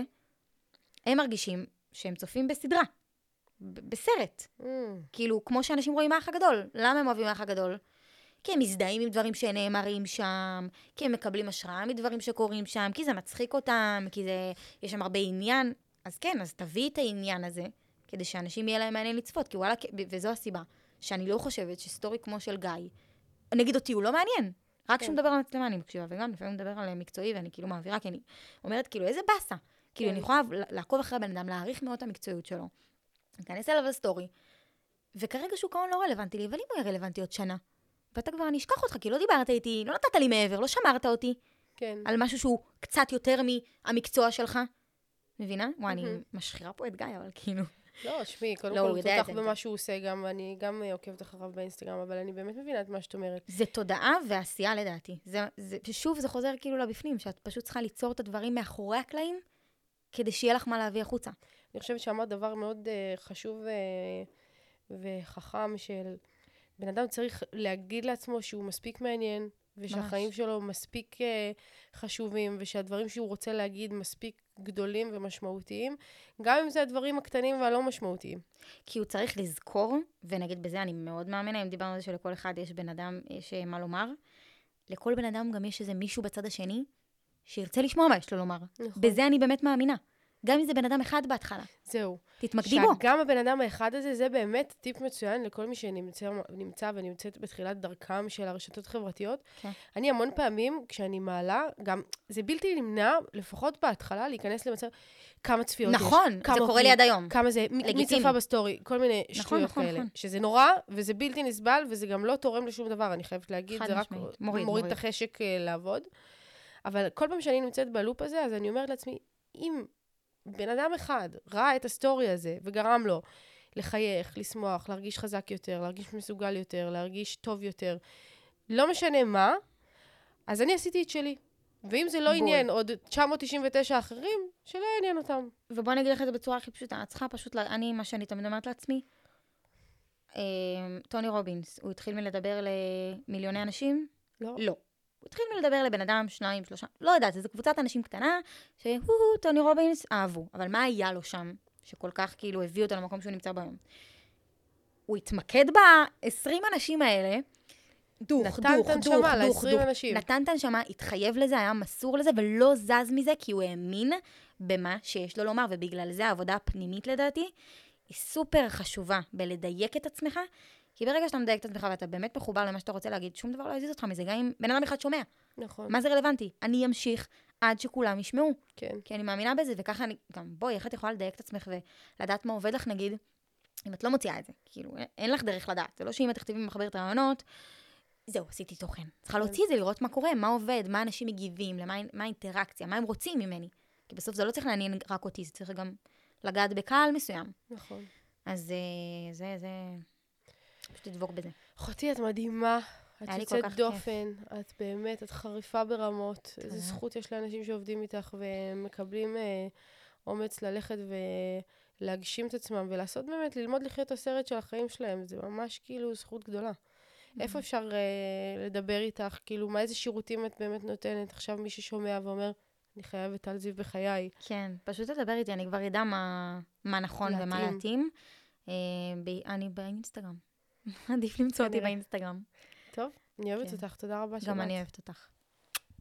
הם מרגישים שהם צופים בסדרה, בסרט. אמ, כאילו, כמו שאנשים רואים האח הגדול. למה הם אוהבים האח הגדול? כי הם מזדהים עם דברים שנאמרים שם, כי הם מקבלים השראה מדברים שקורים שם, כי זה מצחיק אותם, כי זה, יש שם הרבה עניין. אז כן, אז תביאי את העניין הזה, כדי שאנשים יהיה להם מעניין לצפות, כי וואלה, וזו הסיבה, שאני לא חושבת שסטורי כמו של גיא, נגיד אותי הוא לא מעניין. רק כן. כשהוא מדבר על מצלמה אני מקשיבה, וגם לפעמים הוא מדבר על מקצועי, ואני כאילו מעבירה, כי אני אומרת, כאילו, איזה באסה. כאילו, כן. אני יכולה לעקוב אחרי הבן אדם, להעריך מאוד את המקצועיות שלו, להיכנס אליו לסטורי, וכרגע שוק ההון לא רלוונטי לי, אבל אם הוא יהיה רלוונטי עוד שנה, ואתה כבר, אני אשכח אותך, כי לא דיברת איתי, לא נתת לי מעבר, לא שמרת אותי כן. על משהו שהוא קצת יותר מהמקצוע שלך. מבינה? וואי, אני. משחירה פה את גיא, אבל כאילו... לא, שמעי, קודם לא, כל הוא תותח. במה שהוא עושה, גם אני גם אה, עוקבת אחריו באינסטגרם, אבל אני באמת מבינה את מה שאת אומרת. זה תודעה ועשייה לדעתי. זה, זה, שוב, זה חוזר כאילו לבפנים, שאת פשוט צריכה ליצור את הדברים מאחורי הקלעים, כדי שיהיה לך מה להביא החוצה. אני חושבת שאמרת דבר מאוד uh, חשוב uh, וחכם, של בן אדם צריך להגיד לעצמו שהוא מספיק מעניין, ושהחיים ממש. שלו מספיק uh, חשובים, ושהדברים שהוא רוצה להגיד מספיק גדולים ומשמעותיים, גם אם זה הדברים הקטנים והלא משמעותיים. כי הוא צריך לזכור, ונגיד בזה אני מאוד מאמינה, אם דיברנו על זה שלכל אחד יש בן אדם, יש אה, מה לומר, לכל בן אדם גם יש איזה מישהו בצד השני שירצה לשמוע מה יש לו לומר. נכון. בזה אני באמת מאמינה. גם אם זה בן אדם אחד בהתחלה. זהו. תתמקדי בו. שגם הבן אדם האחד הזה, זה באמת טיפ מצוין לכל מי שנמצא נמצא ונמצאת בתחילת דרכם של הרשתות החברתיות. כן. אני המון פעמים, כשאני מעלה, גם, זה בלתי נמנע, לפחות בהתחלה, להיכנס למצב, כמה צפיות יש. נכון, זה קורה לי עד היום. כמה זה, מי-. צפה ב story, כל מיני נכון, שטויות נכון, כאלה. נכון. שזה נורא, וזה בלתי נסבל, וזה גם לא תורם לשום דבר, אני חייבת להגיד, זה רק מוריד, מוריד מוריד. את החשק אה, לעבוד. אבל כל פעם שאני נמצאת ב loop הזה, אז אני אומרת לעצמי, אם בן אדם אחד ראה את ה story הזה וגרם לו לחייך, לשמוח, להרגיש חזק יותר, להרגיש מסוגל יותר, להרגיש טוב יותר, לא משנה מה, אז אני עשיתי את שלי. ואם זה לא בול. עניין עוד 999 אחרים, שלא יעניין אותם. ובוא אני אגיד לך את זה בצורה הכי פשוטה. את צריכה פשוט, לה- אני, מה שאני תמיד אומרת לעצמי, אה, טוני רובינס, הוא התחיל מלדבר למיליוני אנשים? לא? לא. הוא התחיל מלדבר לבן אדם, שניים, שלושה, לא יודעת, איזו קבוצת אנשים קטנה, שהוא, טוני רובינס, אהבו. אבל מה היה לו שם, שכל כך כאילו הביא אותו למקום שהוא נמצא בו היום? הוא התמקד ב-20 אנשים האלה, דוך, נתן דוך, דוך, דוך, ל-20 דוך. אנשים. נתן את הנשמה, התחייב לזה, היה מסור לזה, ולא זז מזה, כי הוא האמין במה שיש לו לומר, ובגלל זה העבודה הפנימית לדעתי היא סופר חשובה בלדייק את עצמך, כי ברגע שאתה מדייק את עצמך ואתה באמת מחובר למה שאתה רוצה להגיד, שום דבר לא יזיז אותך מזה, גם אם בן אדם אחד שומע. נכון. מה זה רלוונטי? אני אמשיך עד שכולם ישמעו, כן. כי אני מאמינה בזה, וככה אני, גם בואי, איך את יכולה לדייק את עצמך ולדעת מה עובד לך, נגיד, אם את לא מוציאה את זה, כאילו, אין- לך דרך לדעת, זה לא שאם את תכתבי מחברת רעיונות, זהו, עשיתי תוכן. צריכה להוציא את זה, לראות מה קורה, מה עובד, מה אנשים מגיבים, למה מה האינטראקציה, מה הם רוצים ממני. כי בסוף זה לא צריך לעניין רק אותי, זה צריך גם לגעת בקהל מסוים. נכון. אז אה, זה, זה, פשוט תדבוק בזה. אחותי, את מדהימה. את יוצאת דופן, את באמת, את חריפה ברמות. איזה תודה. זכות יש לאנשים שעובדים איתך ומקבלים אה, אומץ ללכת ולהגשים את עצמם ולעשות באמת, ללמוד לחיות את הסרט של החיים שלהם. זה ממש כאילו זכות גדולה. איפה אפשר אה, לדבר איתך? כאילו, מה איזה שירותים את באמת נותנת? עכשיו מי ששומע ואומר, אני חייבת טל זיו בחיי. כן, פשוט תדבר איתי, אני כבר אדע מה, מה נכון ומה להתאים. להתאים. אה, ב- אני באינסטגרם. עדיף למצוא אותי. באינסטגרם. טוב, אני אוהבת כן. אותך, תודה רבה גם שבאת. אני אוהבת אותך.